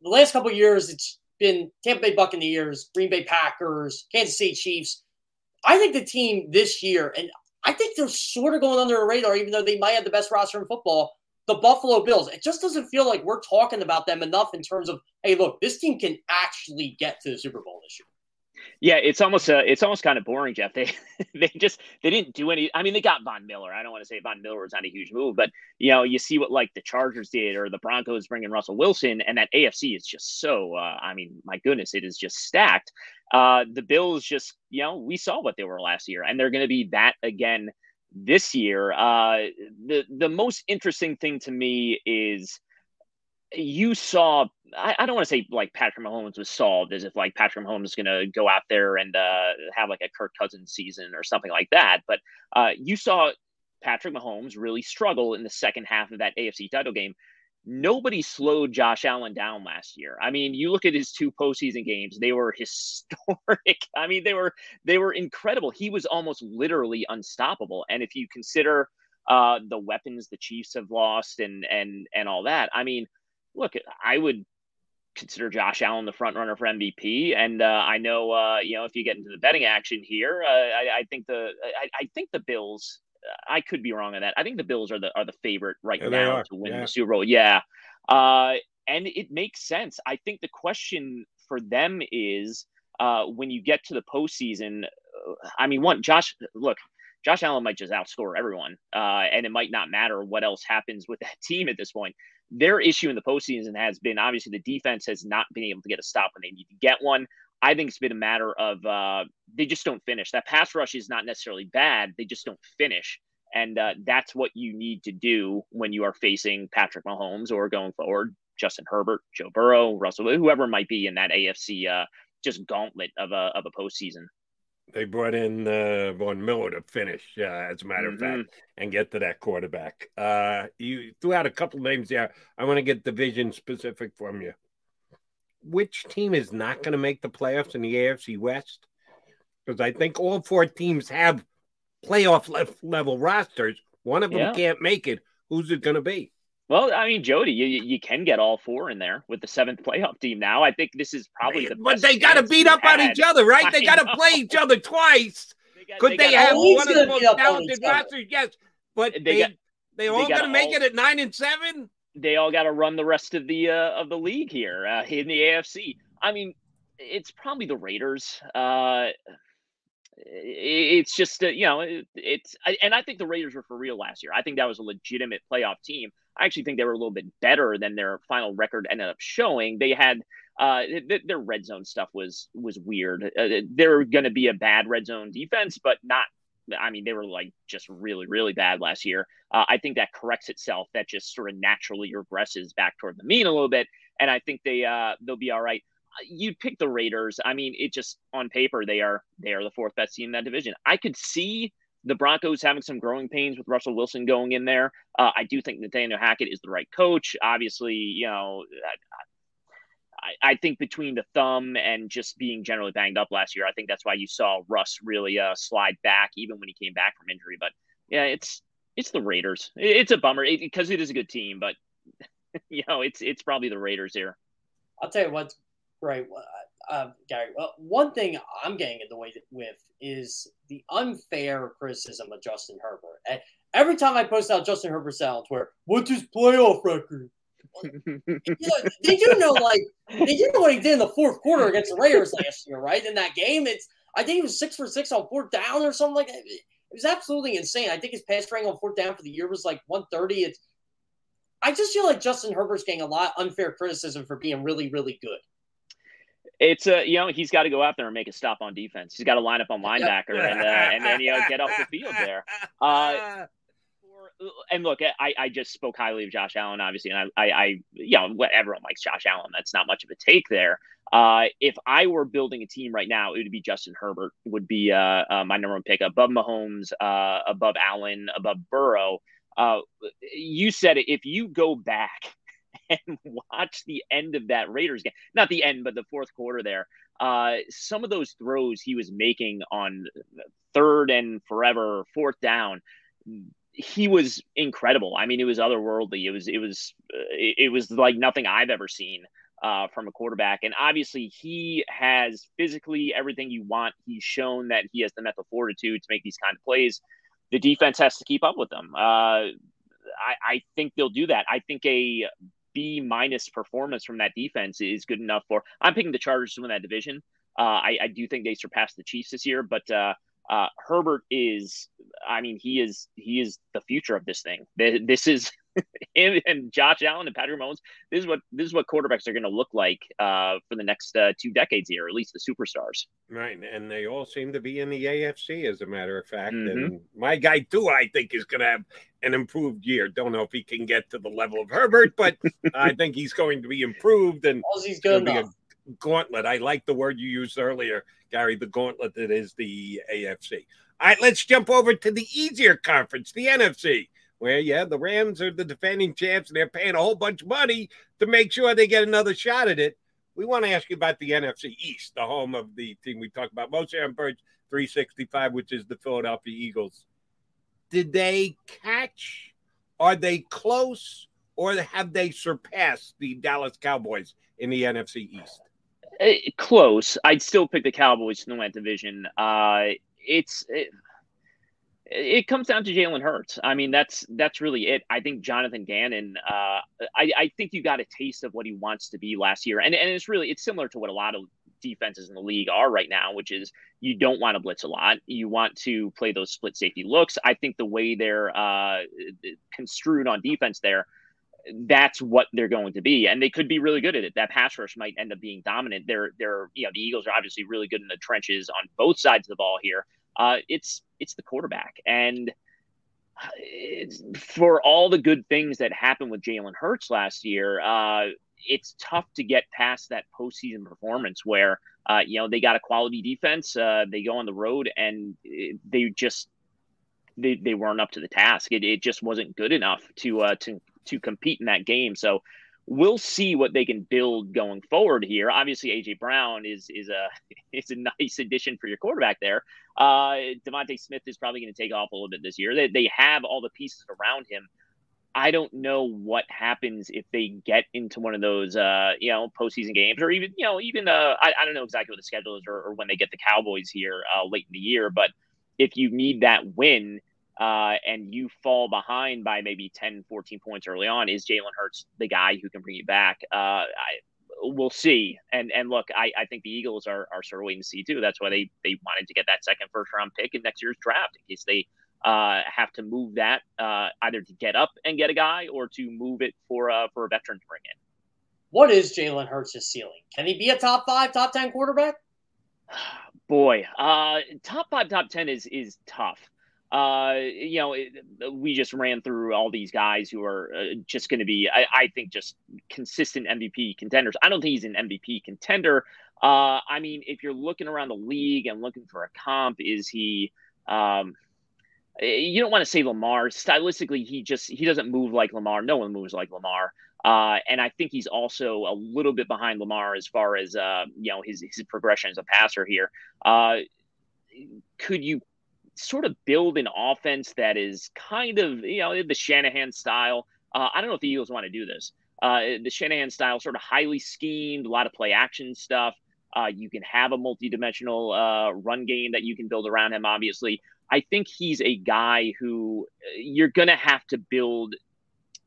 the last couple years, it's been Tampa Bay Buccaneers, Green Bay Packers, Kansas City Chiefs. I think the team this year, and I think they're sort of going under the radar, even though they might have the best roster in football. The Buffalo Bills. It just doesn't feel like we're talking about them enough in terms of, hey, look, this team can actually get to the Super Bowl this year. Yeah, it's almost uh, it's almost kind of boring, Jeff. They they just they didn't do any. I mean, they got Von Miller. I don't want to say Von Miller was not a huge move, but you know, you see what like the Chargers did or the Broncos bringing Russell Wilson, and that AFC is just so. Uh, I mean, my goodness, it is just stacked. Uh, the Bills just you know we saw what they were last year, and they're going to be that again this year. Uh, the the most interesting thing to me is you saw I, I, don't want to say like Patrick Mahomes was solved as if like Patrick Mahomes is going to go out there and uh, have like a Kirk Cousins season or something like that. But uh, you saw Patrick Mahomes really struggle in the second half of that AFC title game. nobody slowed Josh Allen down last year. I mean, you look at his two postseason games; they were historic. I mean, they were they were incredible. He was almost literally unstoppable. And if you consider uh, the weapons the Chiefs have lost and and and all that, I mean, look, I would consider Josh Allen the front runner for MVP. And uh, I know, uh, you know, if you get into the betting action here, uh, I, I, think the I, I, think the Bills. I could be wrong on that. I think the Bills are the are the favorite right Yeah, now to win Yeah. the Super Bowl. Yeah, uh, and it makes sense. I think the question for them is uh, when you get to the postseason. I mean, one, Josh, look, Josh Allen might just outscore everyone, uh, and it might not matter what else happens with that team at this point. Their issue in the postseason has been obviously the defense has not been able to get a stop when they need to get one. I think it's been a matter of uh, they just don't finish. That pass rush is not necessarily bad; they just don't finish, and uh, that's what you need to do when you are facing Patrick Mahomes or going forward Justin Herbert, Joe Burrow, Russell, whoever might be in that AFC uh, just gauntlet of a of a postseason. They brought in uh, Von Miller to finish, uh, as a matter of Mhm. fact, and get to that quarterback. Uh, you threw out a couple names there. I want to get division specific from you. Which team is not going to make the playoffs in the AFC West? Because I think all four teams have playoff level rosters. One of them Yeah. can't make it. Who's it going to be? Well, I mean, Jody, you, you can get all four in there with the seventh playoff team now. I think this is probably the But best they got to beat up on each other, right? They got to play each other twice. Could they they, have one of the most talented each rosters? Yes, but They they got- they all got going to make all- it at nine and seven. they all got to run the rest of the uh, of the league here uh, in the AFC. I mean, it's probably the Raiders. Uh, it's just uh, you know it, it's I, and I think the Raiders were for real last year. I think that was a legitimate playoff team. I actually think they were a little bit better than their final record ended up showing. They had uh, th- their red zone stuff was was weird. Uh, they're going to be a bad red zone defense, but not. I mean, they were like just really, really bad last year. Uh, I think that corrects itself. That just sort of naturally regresses back toward the mean a little bit, and I think they uh, they'll be all right. You'd pick the Raiders. I mean, it just on paper they are they are the fourth best team in that division. I could see the Broncos having some growing pains with Russell Wilson going in there. Uh, I do think Nathaniel Hackett is the right coach. Obviously, you know, I, I think between the thumb and just being generally banged up last year, I think that's why you saw Russ really uh, slide back even when he came back from injury. But yeah, it's it's the Raiders. It- It's a bummer because it is a good team, but you know, it's it's probably the Raiders here. I'll tell you what's great, uh, Gary. Well, one thing I'm getting annoyed with is the unfair criticism of Justin Herbert. And every time I post out Justin Herbert's sound on Twitter, what's his playoff record? you know, they do know, like they do know what he did in the fourth quarter against the Raiders last year, right? In that game, it's I think he was six for six on fourth down or something like that. It was absolutely insane. I think his pass rating on fourth down for the year was like 130. It's I just feel like Justin Herbert's getting a lot of unfair criticism for being really, really good. It's a you know, he's got to go out there and make a stop on defense. He's got to line up on linebacker and uh, and then you know get off the field there. Uh, and look, I, I just spoke highly of Josh Allen, obviously, and I, I, I you know, everyone likes Josh Allen. That's not much of a take there. Uh, if I were building a team right now, it would be Justin Herbert would be uh, uh, my number one pick above Mahomes, uh, above Allen, above Burrow. Uh, you said it. If you go back and watch the end of that Raiders game, not the end, but the fourth quarter there, uh, some of those throws he was making on third and forever, fourth down, he was incredible. I mean, it was otherworldly. It was it was uh, it, was like nothing I've ever seen uh, from a quarterback. And obviously, he has physically everything you want. He's shown that he has the mental fortitude to make these kind of plays. The defense has to keep up with them. Uh, I, I think they'll do that. I think a B minus performance from that defense is good enough for. I'm picking the Chargers to win that division. Uh, I, I do think they surpassed the Chiefs this year, but uh, uh, Herbert is. I mean, he is he is the future of this thing. This is him and Josh Allen and Patrick Mahomes. This is what this is what quarterbacks are going to look like uh, for the next uh, two decades here, at least the superstars. Right, and they all seem to be in the AFC, as a matter of fact. Mhm. And my guy too, I think, is going to have an improved year. Don't know if he can get to the level of Herbert, but I think he's going to be improved. And As he's gonna be a gauntlet. I like the word you used earlier, Gary. The gauntlet that is the AFC. All right, let's jump over to the easier conference, the NFC, where, yeah, the Rams are the defending champs and they're paying a whole bunch of money to make sure they get another shot at it. We want to ask you about the NFC East, the home of the team we talked about most on Birds 365, which is the Philadelphia Eagles. Did they catch? Are they close? Or have they surpassed the Dallas Cowboys in the NFC East? Uh, close. I'd still pick the Cowboys to win that division. Uh, it's it, it, comes down to Jalen Hurts. I mean, that's that's really it. I think Jonathan Gannon. Uh, I, I think you got a taste of what he wants to be last year, and and it's really it's similar to what a lot of defenses in the league are right now, which is you don't want to blitz a lot. You want to play those split safety looks. I think the way they're uh, construed on defense there that's what they're going to be, and they could be really good at it. That pass rush might end up being dominant. They're they're you know the Eagles are obviously really good in the trenches on both sides of the ball here. Uh, it's it's the quarterback, and for all the good things that happened with Jalen Hurts last year, uh, it's tough to get past that postseason performance where uh, you know they got a quality defense. Uh, they go on the road and they just they, they weren't up to the task. It, it just wasn't good enough to uh, to to compete in that game. So we'll see what they can build going forward here. Obviously, AJ Brown is is a is a nice addition for your quarterback there. Uh, DeVonta Smith is probably going to take off a little bit this year. They they have all the pieces around him. I don't know what happens if they get into one of those, uh, you know, postseason games, or even, you know, even uh, I, I don't know exactly what the schedule is, or, or when they get the Cowboys here uh, late in the year. But if you need that win, uh, and you fall behind by maybe 10, 14 points early on, is Jalen Hurts the guy who can bring you back? Uh, I, we'll see. And and look, I, I think the Eagles are, are sort of waiting to see too. That's why they they wanted to get that second first round pick in next year's draft in case they uh, have to move that uh, either to get up and get a guy or to move it for uh, for a veteran to bring in. What is Jalen Hurts' ceiling? Can he be a top five, top ten quarterback? Boy, uh, top five, top ten is is tough uh, you know, it, we just ran through all these guys who are uh, just going to be, I, I, think, just consistent MVP contenders. I don't think he's an MVP contender. Uh, I mean, if you're looking around the league and looking for a comp, is he? Um, you don't want to say Lamar. Stylistically, he just he doesn't move like Lamar. No one moves like Lamar. Uh, and I think he's also a little bit behind Lamar as far as uh, you know his his progression as a passer here. Uh, could you sort of build an offense that is kind of you know the Shanahan style. Uh, I don't know if the Eagles want to do this. Uh, the Shanahan style, sort of highly schemed, a lot of play action stuff. Uh, you can have a multi-dimensional uh, run game that you can build around him. Obviously, I think he's a guy who uh, you're going to have to build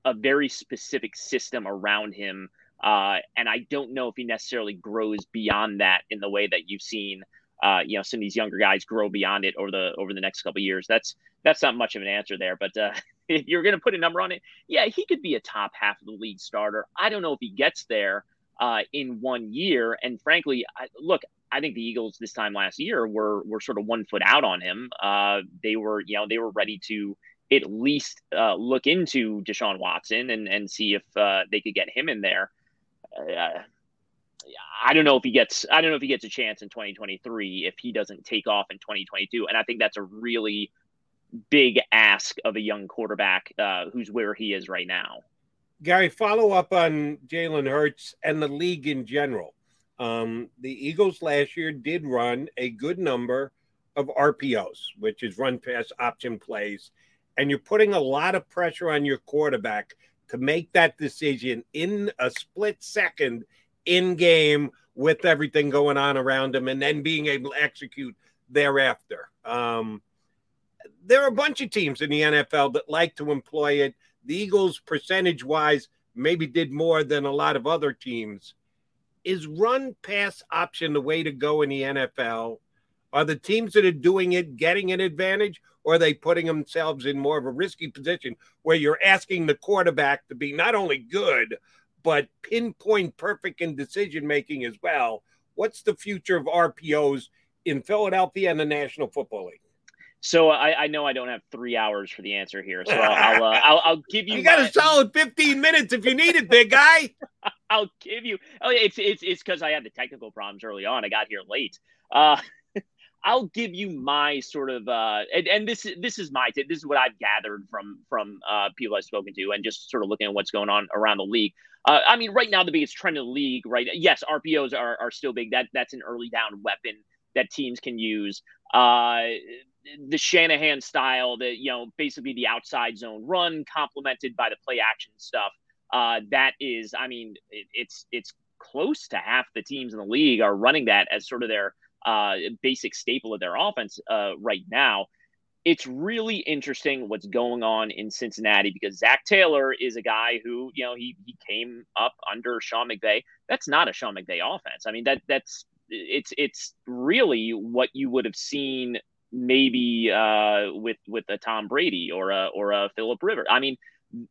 a very specific system around him. Uh, and I don't know if he necessarily grows beyond that in the way that you've seen uh, you know some of these younger guys grow beyond it over the over the next couple years. That's that's not much of an answer there, but uh, if you're going to put a number on it, yeah, he could be a top half of the league starter. I don't know if he gets there uh, in one year. And frankly, I, look, I think the Eagles this time last year were were sort of one foot out on him. Uh, they were you know they were ready to at least uh, look into Deshaun Watson and and see if uh, they could get him in there. Uh, I don't know if he gets I don't know if he gets a chance in 2023 if he doesn't take off in 2022 and I think that's a really big ask of a young quarterback uh, who's where he is right now. Gary, follow up on Jalen Hurts and the league in general. Um, the Eagles last year did run a good number of RPOs, which is run pass option plays, and you're putting a lot of pressure on your quarterback to make that decision in a split second in game with everything going on around him and then being able to execute thereafter. Um, there are a bunch of teams in the NFL that like to employ it. The Eagles, percentage wise, maybe did more than a lot of other teams. Is run pass option the way to go in the NFL? Are the teams that are doing it getting an advantage, or are they putting themselves in more of a risky position where you're asking the quarterback to be not only good, but pinpoint perfect in decision making as well. What's the future of RPOs in Philadelphia and the National Football League? So I, I know I don't have three hours for the answer here, so I'll uh, I'll, I'll, give you. You got my... a solid fifteen minutes if you need it, big guy. I'll give you. Oh, it's it's it's because I had the technical problems early on. I got here late. Uh, I'll give you my sort of uh, and, and this this is my this is what I've gathered from from uh, people I've spoken to and just sort of looking at what's going on around the league. Uh, I mean, right now the biggest trend in the league, right? Yes, RPOs are are still big. That that's an early down weapon that teams can use. Uh, the Shanahan style, that you know, basically the outside zone run complemented by the play action stuff. Uh, that is, I mean, it, it's it's close to half the teams in the league are running that as sort of their uh, basic staple of their offense uh, right now. It's really interesting what's going on in Cincinnati because Zac Taylor is a guy who, you know, he he came up under Sean McVay. That's not a Sean McVay offense. I mean, that that's it's it's really what you would have seen maybe uh, with with a Tom Brady or a or a Philip Rivers. I mean,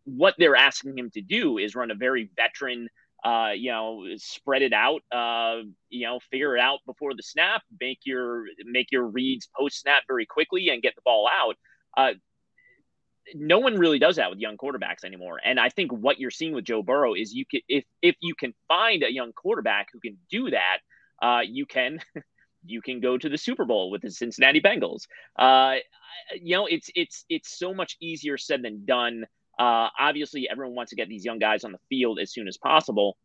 what they're asking him to do is run a very veteran uh, you know, spread it out, uh, you know, figure it out before the snap, make your make your reads post snap very quickly and get the ball out. Uh, no one really does that with young quarterbacks anymore. And I think what you're seeing with Joe Burrow is you can if if you can find a young quarterback who can do that, uh, you can you can go to the Super Bowl with the Cincinnati Bengals. Uh, you know, it's it's it's so much easier said than done. Uh, obviously, everyone wants to get these young guys on the field as soon as possible.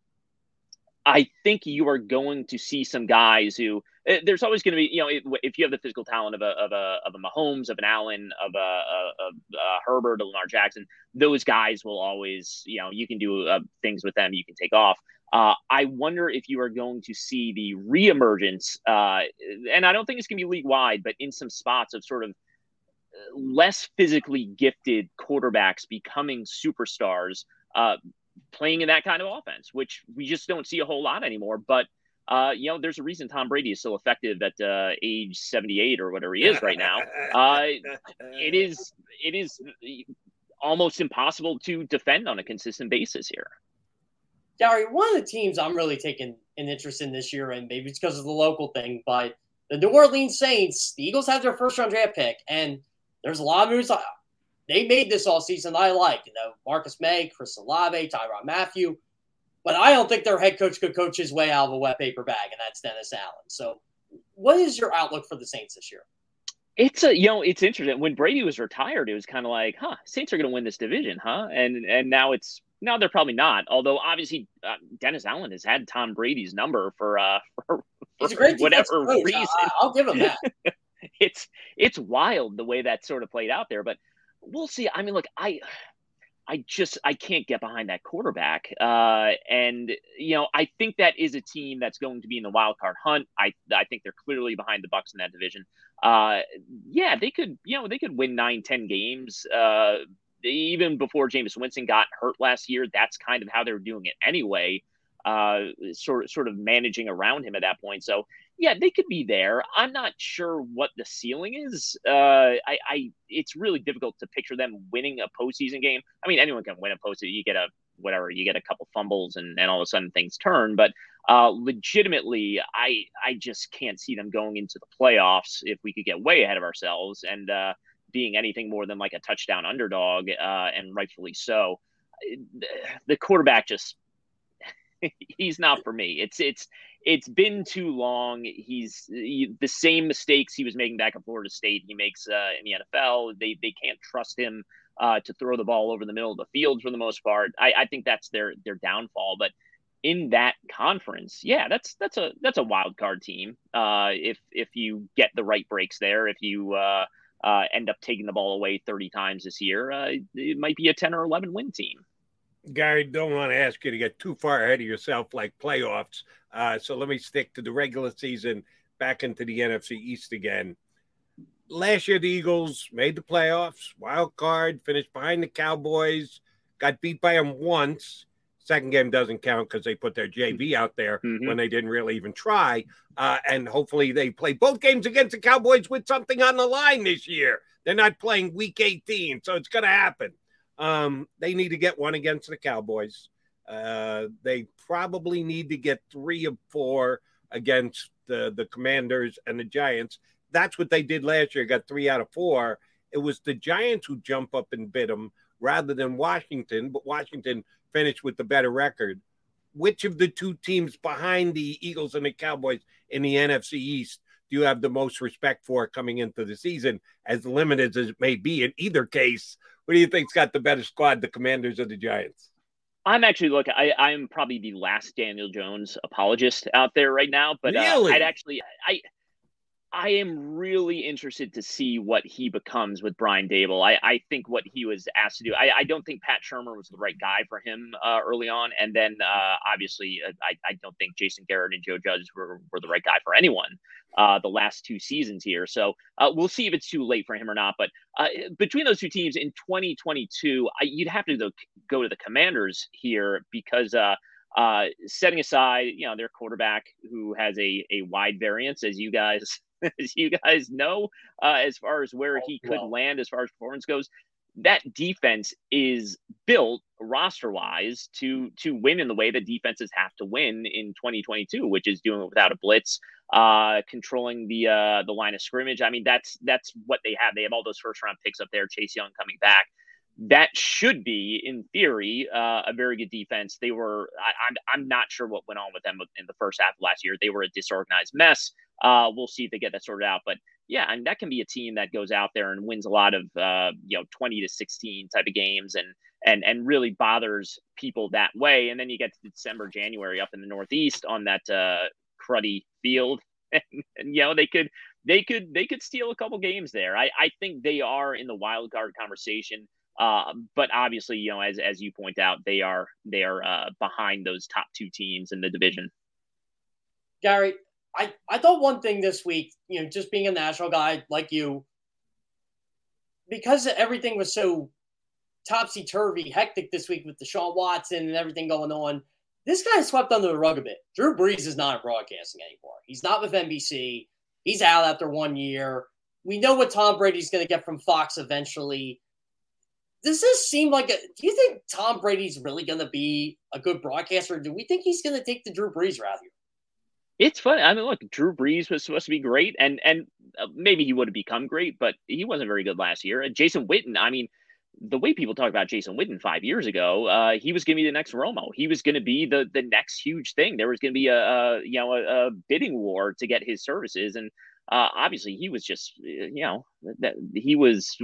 I think you are going to see some guys who eh, there's always going to be, you know, if, you have the physical talent of a of a of a Mahomes, of an Allen, of a, a, a Herbert, a Lamar Jackson, those guys will always, you know, you can do uh, things with them, you can take off. Uh, I wonder if you are going to see the reemergence, uh, and I don't think it's going to be league wide, but in some spots of sort of less physically gifted quarterbacks becoming superstars, uh, playing in that kind of offense, which we just don't see a whole lot anymore. But uh, you know, there's a reason Tom Brady is so effective at uh, age 78 or whatever he is right now. Uh, it is it is almost impossible to defend on a consistent basis here. Gary, one of the teams I'm really taking an interest in this year, and maybe it's because of the local thing, but the New Orleans Saints, the Eagles have their first round draft pick, and there's a lot of moves they made this all season I like. You know, Marcus Maye, Chris Olave, Tyrann Mathieu. But I don't think their head coach could coach his way out of a wet paper bag, and that's Dennis Allen. So, what is your outlook for the Saints this year? It's a you know it's interesting. When Brady was retired, it was kind of like, huh, Saints are going to win this division, huh? And and now it's now they're probably not. Although obviously uh, Dennis Allen has had Tom Brady's number for uh for, for whatever reason. I, I'll give him that. it's it's wild the way that sort of played out there, but we'll see. I mean, look, I I just I can't get behind that quarterback. Uh, and you know, I think that is a team that's going to be in the wild card hunt. I I think they're clearly behind the Bucs in that division. Uh, yeah, they could you know they could win nine ten games. Uh, even before Jameis Winston got hurt last year, that's kind of how they were doing it anyway. Uh, sort sort of managing around him at that point. So yeah, they could be there. I'm not sure what the ceiling is. Uh, I, I, it's really difficult to picture them winning a postseason game. I mean, anyone can win a postseason. You get a whatever, you get a couple fumbles, and, and all of a sudden things turn. But uh, legitimately, I, I just can't see them going into the playoffs if we could get way ahead of ourselves and uh, being anything more than like a touchdown underdog, uh, and rightfully so. The quarterback just he's not for me. It's it's it's been too long. He's he, the same mistakes he was making back at Florida State. He makes uh, in the NFL. They they can't trust him uh, to throw the ball over the middle of the field for the most part. I, I think that's their their downfall. But in that conference, yeah, that's that's a that's a wild card team. Uh, if if you get the right breaks there, if you uh, uh, end up taking the ball away 30 times this year, uh, it might be a 10 or 11 win team. Gary, don't want to ask you to get too far ahead of yourself like playoffs. Uh, so let me stick to the regular season back into the NFC East again. Last year, the Eagles made the playoffs, wild card, finished behind the Cowboys, got beat by them once. Second game doesn't count because they put their JV out there mm-hmm. when they didn't really even try. Uh, and hopefully, they play both games against the Cowboys with something on the line this year. They're not playing week 18, so it's going to happen. Um, they need to get one against the Cowboys. Uh, they probably need to get three of four against the, the Commanders and the Giants. That's what they did last year, got three out of four. It was the Giants who jump up and bit them rather than Washington, but Washington finished with the better record. Which of the two teams behind the Eagles and the Cowboys in the NFC East do you have the most respect for coming into the season, as limited as it may be in either case? What do you think's got the better squad, the Commanders or the Giants? I'm actually look. I, I'm probably the last Daniel Jones apologist out there right now, but really? uh, I'd actually I I am really interested to see what he becomes with Brian Daboll. I, I think what he was asked to do. I, I don't think Pat Shurmur was the right guy for him uh, early on, and then uh, obviously uh, I, I don't think Jason Garrett and Joe Judge were, were the right guy for anyone uh, the last two seasons here. So uh, we'll see if it's too late for him or not. But uh, between those two teams in 2022, I, you'd have to go, go to the Commanders here because. Setting aside, you know, their quarterback who has a, a wide variance, as you guys as you guys know, uh, as far as where he could well. land as far as performance goes. That defense is built roster wise to to win in the way that defenses have to win in 2022, which is doing it without a blitz, uh, controlling the uh, the line of scrimmage. I mean, that's that's what they have. They have all those first round picks up there. Chase Young coming back that should be, in theory, uh, a very good defense. They were, I, I'm, I'm not sure what went on with them in the first half of last year. They were a disorganized mess. Uh, we'll see if they get that sorted out. But yeah, and that can be a team that goes out there and wins a lot of, uh, you know, 20 to 16 type of games and, and, and really bothers people that way. And then you get to December, January up in the Northeast on that uh, cruddy field. and, and, you know, they could, they could, they could steal a couple games there. I, I think they are in the wild card conversation. Uh, but obviously, you know, as as you point out, they are they are uh, behind those top two teams in the division. Gary, I I thought one thing this week, you know, just being a national guy like you, because everything was so topsy turvy, hectic this week with Deshaun Watson and everything going on. This guy swept under the rug a bit. Drew Brees is not in broadcasting anymore. He's not with NBC. He's out after one year. We know what Tom Brady's going to get from Fox eventually does this seem like a do you think Tom Brady's really going to be a good broadcaster? do we think he's going to take the Drew Brees route here? It's funny. I mean, look, Drew Brees was supposed to be great, and and uh, maybe he would have become great, but he wasn't very good last year. And Jason Witten, I mean, the way people talk about Jason Witten five years ago, uh, he was going to be the next Romo. He was going to be the the next huge thing. There was going to be a, a you know a, a bidding war to get his services, and uh, obviously he was just you know that he was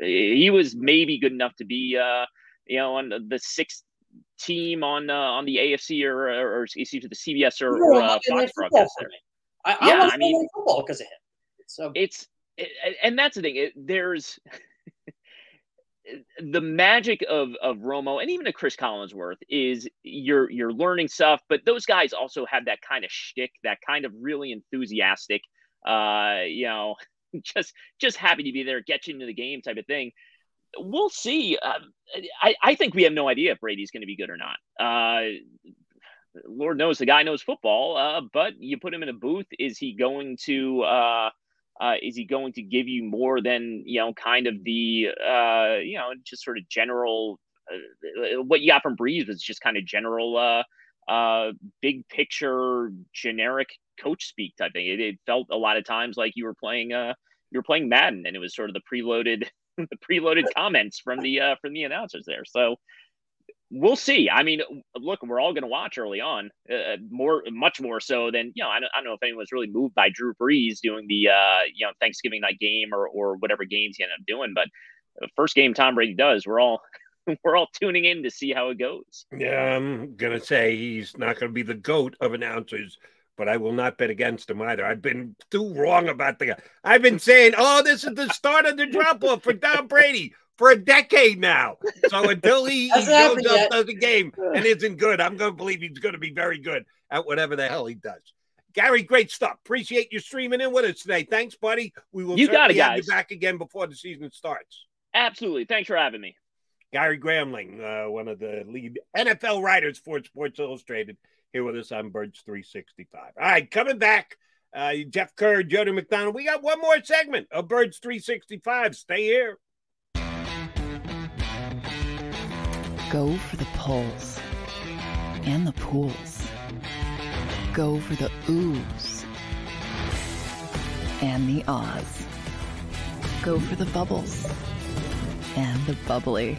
he was maybe good enough to be uh, you know on the sixth team on uh, on the AFC or or, or excuse me, the CBS or, or uh, Fox broadcast there. I, I yeah, I mean football because of him. So it's it, and that's the thing. It, there's the magic of of Romo and even a Chris Collinsworth is you're you're learning stuff, but those guys also have that kind of shtick, that kind of really enthusiastic uh, you know, just just happy to be there, get you into the game type of thing. We'll see. Uh, I, I think we have no idea if Brady's going to be good or not. Uh, Lord knows the guy knows football, uh, but you put him in a booth. Is he going to? Uh, uh, is he going to give you more than you know, kind of the uh, you know, just sort of general? Uh, what you got from Brees was just kind of general, uh, uh, big picture, generic coach speak type thing. It, it, felt a lot of times like you were playing uh you were playing Madden, and it was sort of the preloaded the preloaded comments from the uh, from the announcers there. So we'll see. I mean, look, we're all going to watch early on, uh, more, much more so than you know. I don't, I don't know if anyone's really moved by Drew Brees doing the uh, you know Thanksgiving night game or or whatever games he ended up doing, but the first game Tom Brady does, we're all we're all tuning in to see how it goes. Yeah, I'm gonna say he's not gonna be the goat of announcers but I will not bet against him either. I've been too wrong about the guy. I've been saying, oh, this is the start of the drop off for Tom Brady for a decade now. So until he, he shows up, does a game and isn't good, I'm going to believe he's going to be very good at whatever the hell he does. Gary, great stuff. Appreciate you streaming in with us today. Thanks, buddy. We will you got it, have guys. you back again before the season starts. Absolutely. Thanks for having me. Gary Gramling, uh, one of the lead NFL writers for Sports Illustrated here with us on Birds 365. All right, coming back, uh, Jeff Kerr, Jody McDonald. We got one more segment of Birds 365. Stay here. Go for the poles and the pools. Go for the oohs and the ahs. Go for the bubbles and the bubbly.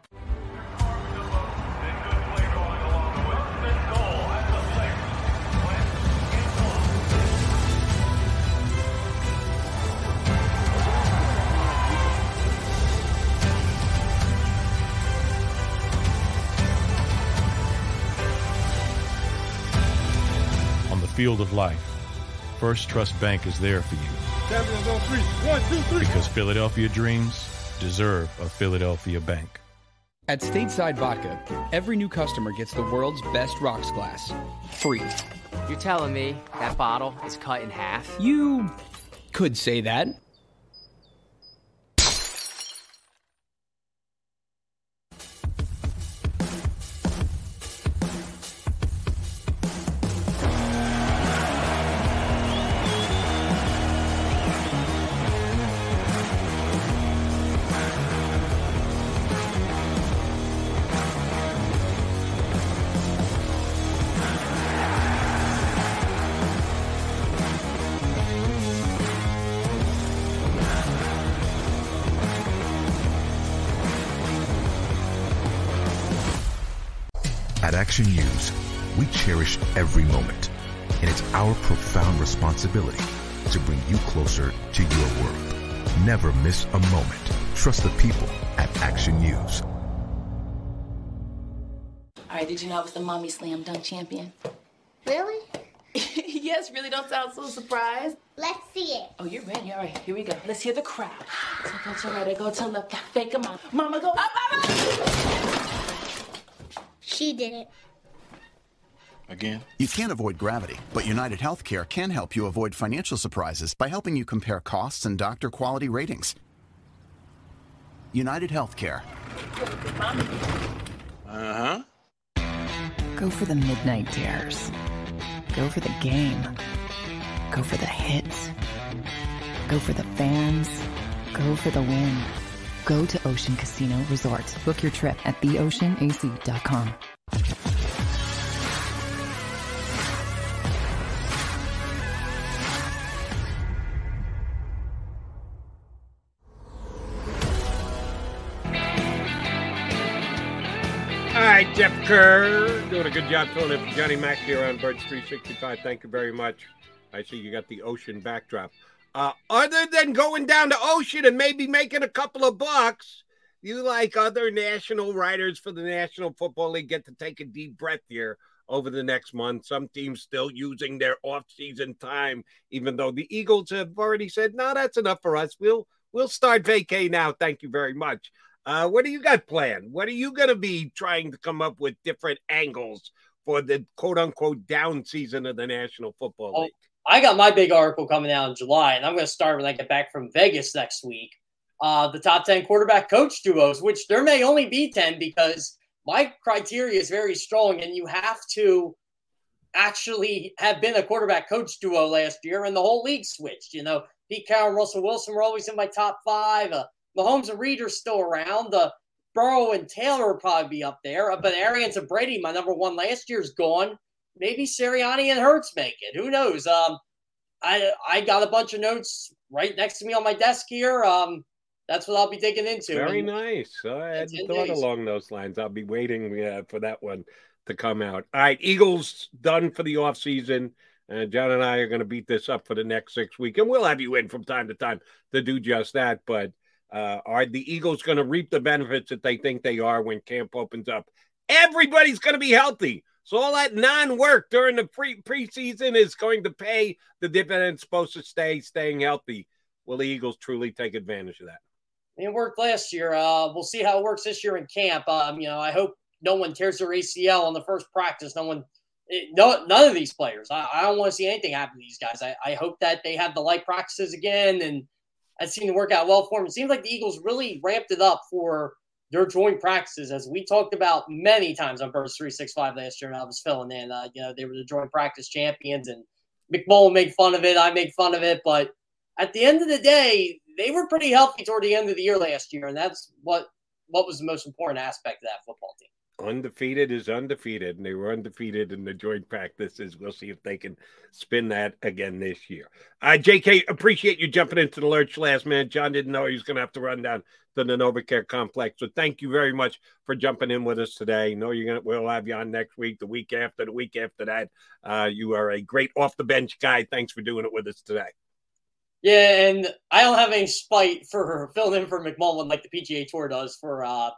field of life, First Trust Bank is there for you on three. One, two, three. because Philadelphia dreams deserve a Philadelphia bank. At Stateside Vodka, every new customer gets the world's best rocks glass, free. You're telling me that bottle is cut in half? You could say that. Action News, we cherish every moment, and it's our profound responsibility to bring you closer to your world. Never miss a moment. Trust the people at Action News. All right, did you know I was the mommy slam dunk champion? Really? yes, really don't sound so surprised. Let's see it. Oh, you're ready. All right, here we go. Let's hear the crowd. So go to right, go to left, fake 'em out. Mama go up, up, up. She did it. Again? You can't avoid gravity, but United Healthcare can help you avoid financial surprises by helping you compare costs and doctor quality ratings. United Healthcare. Uh huh. Go for the midnight dares. Go for the game. Go for the hits. Go for the fans. Go for the win. Go to Ocean Casino Resort. Book your trip at theoceanac.com. All right, Jeff Kerr doing a good job filling in for Johnny Mack here on Birds 365. Thank you very much. I see you got the ocean backdrop. Uh, other than going down the ocean and maybe making a couple of bucks, you like other national writers for the National Football League get to take a deep breath here over the next month. Some teams still using their off-season time, even though the Eagles have already said, "No, that's enough for us. We'll we'll start vacay now. Thank you very much." Uh, what do you got planned? What are you going to be trying to come up with different angles for the quote unquote down season of the National Football Oh, League? I got my big article coming out in July, and I'm going to start when I get back from Vegas next week. Uh, the top 10 quarterback coach duos, which there may only be 10 because my criteria is very strong, and you have to actually have been a quarterback coach duo last year, and the whole league switched. You know, Pete Carroll and Russell Wilson were always in my top five. Uh, Mahomes and Reid are still around. The Burrow and Taylor will probably be up there. Uh, But Arians and Brady, my number one last year, is gone. Maybe Sirianni and Hurts make it. Who knows? Um, I I got a bunch of notes right next to me on my desk here. Um, that's what I'll be digging into. Very And nice. I hadn't thought days. along those lines. I'll be waiting uh, for that one to come out. All right, Eagles done for the offseason. And John and I are going to beat this up for the next six weeks, and we'll have you in from time to time to do just that. But uh, are the Eagles going to reap the benefits that they think they are when camp opens up? Everybody's going to be healthy. So all that non-work during the pre preseason is going to pay the dividends. Supposed to stay staying healthy. Will the Eagles truly take advantage of that? It worked last year. Uh, we'll see how it works this year in camp. Um, you know, I hope no one tears their ACL on the first practice. No one, it, no, none of these players. I, I don't want to see anything happen to these guys. I, I hope that they have the light practices again, and that seemed to work out well for them. It seems like the Eagles really ramped it up for their joint practices, as we talked about many times on Birds 365 last year, and I was filling in. Uh, you know, they were the joint practice champions, and McMullen made fun of it. I made fun of it, but at the end of the day, they were pretty healthy toward the end of the year last year, and that's what what was the most important aspect of that football team. undefeated is undefeated, and they were undefeated in the joint practices. We'll see if they can spin that again this year. Uh, JK, appreciate you jumping into the lurch last minute. John didn't know he was going to have to run down to the NovaCare complex. So thank you very much for jumping in with us today. know you're gonna we'll have you on next week, the week after, the week after that. Uh, you are a great off the bench guy. Thanks for doing it with us today. Yeah, and I don't have any spite for filling in for McMullen like the PGA Tour does for uh,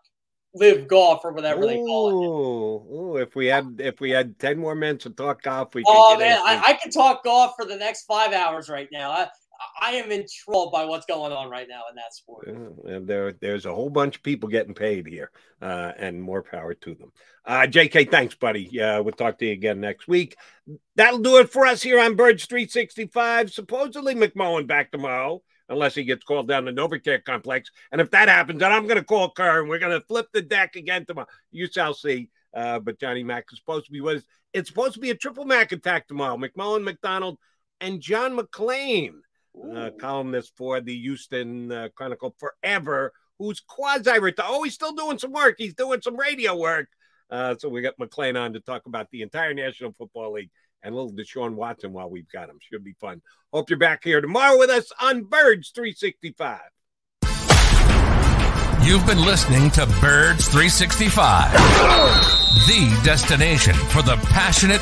live golf or whatever ooh, they call it. Ooh, if we had if we had ten more minutes to talk golf, we. Oh man, I, I can talk golf for the next five hours right now. I, I am enthralled by what's going on right now in that sport. And there, there's a whole bunch of people getting paid here, uh, and more power to them. Uh, JK, thanks, buddy. Yeah, we'll talk to you again next week. That'll do it for us here on Birds 365. Supposedly McMullen back tomorrow, unless he gets called down to Novacare Complex. And if that happens, then I'm going to call Kerr and we're going to flip the deck again tomorrow. You shall see. Uh, but Johnny Mack is supposed to be with us. It's supposed to be a triple Mac attack tomorrow. McMullen, McDonald, and John McClain uh, columnist for the Houston uh, Chronicle forever, who's quasi retired. Oh, he's still doing some work. He's doing some radio work. Uh, so we got McClain on to talk about the entire National Football League and a little Deshaun Watson while we've got him. Should be fun. Hope you're back here tomorrow with us on Birds 365. You've been listening to Birds 365, the destination for the passionate